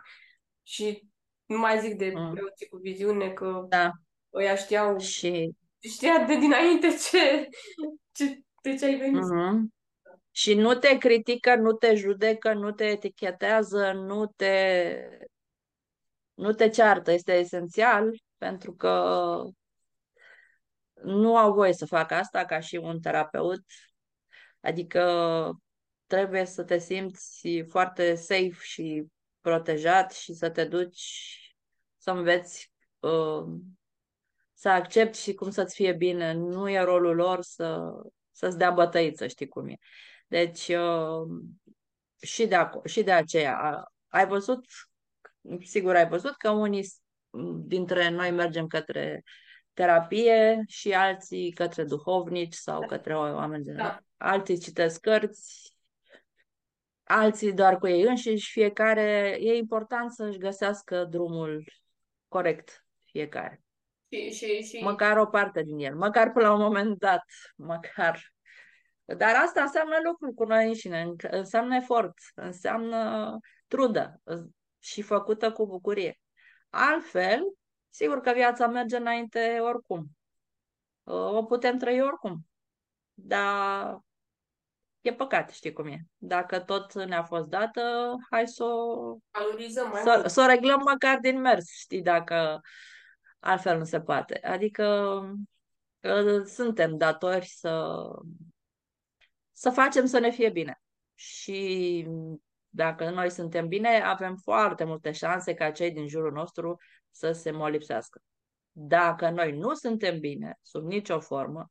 și nu mai zic de mm. preoții cu viziune, că da. ăia știau și... știa de dinainte ce, ce, de ce ai venit. Mm-hmm. Și nu te critică, nu te judecă, nu te etichetează, nu te, nu te ceartă. Este esențial pentru că nu au voie să facă asta ca și un terapeut, adică trebuie să te simți foarte safe și protejat și să te duci să înveți uh, să accepti și cum să-ți fie bine. Nu e rolul lor să, să-ți dea bătăiță, știi cum e. Deci, uh, și, de ac- și de aceea, ai văzut, sigur ai văzut că unii dintre noi mergem către terapie și alții către duhovnici sau da. către oameni de da. Alții citesc cărți, alții doar cu ei înșiși, fiecare, e important să-și găsească drumul corect fiecare. Și, și, și... Măcar o parte din el, măcar până la un moment dat, măcar. Dar asta înseamnă lucruri cu noi înșine, înseamnă efort, înseamnă trudă și făcută cu bucurie. Altfel, sigur că viața merge înainte oricum. O putem trăi oricum. Dar e păcat, știi cum e. Dacă tot ne-a fost dată, hai să o, să, să o reglăm măcar din mers, știi, dacă altfel nu se poate. Adică ă, suntem datori să, să facem să ne fie bine. Și dacă noi suntem bine, avem foarte multe șanse ca cei din jurul nostru să se molipsească. Dacă noi nu suntem bine, sub nicio formă,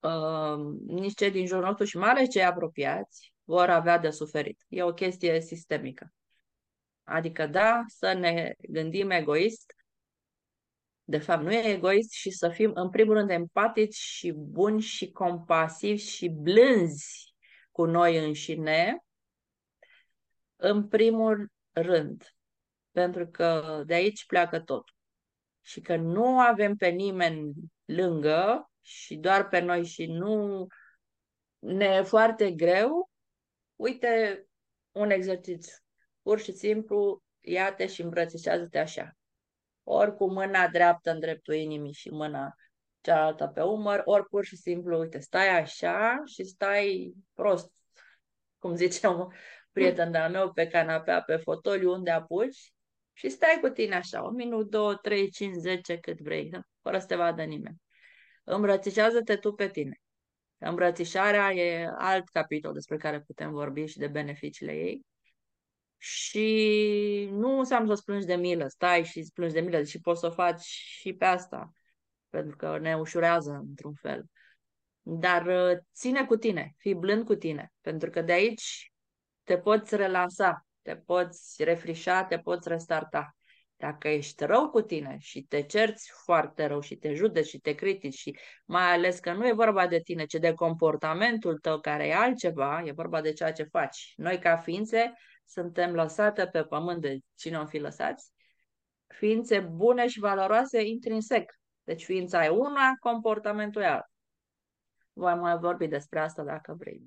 uh, nici cei din jurul nostru și mai ales cei apropiați vor avea de suferit. E o chestie sistemică. Adică, da, să ne gândim egoist, de fapt nu e egoist și să fim în primul rând empatici și buni și compasivi și blânzi cu noi înșine, în primul rând, pentru că de aici pleacă tot. Și că nu avem pe nimeni lângă și doar pe noi și nu ne e foarte greu, uite un exercițiu. Pur și simplu, ia-te și îmbrățișează-te așa. Ori cu mâna dreaptă în dreptul inimii și mâna cealaltă pe umăr, ori pur și simplu, uite, stai așa și stai prost, cum zice un prieten de-al meu, pe canapea, pe fotoliu, unde apuci și stai cu tine așa, un minut, două, trei, cinci, zece, cât vrei, fără să te vadă nimeni. Îmbrățișează-te tu pe tine. Îmbrățișarea e alt capitol despre care putem vorbi și de beneficiile ei. Și nu înseamnă să plângi de milă, stai și îți plângi de milă, și poți să o faci și pe asta, pentru că ne ușurează într-un fel. Dar uh, ține cu tine, fii blând cu tine, pentru că de aici te poți relansa, te poți refrișa, te poți restarta. Dacă ești rău cu tine și te cerți foarte rău și te judeci și te critici și mai ales că nu e vorba de tine, ci de comportamentul tău care e altceva, e vorba de ceea ce faci. Noi ca ființe suntem lăsate pe pământ de cine o fi lăsați, ființe bune și valoroase intrinsec. Deci ființa e una, comportamentul e altul. Voi mai vorbi despre asta dacă vrei.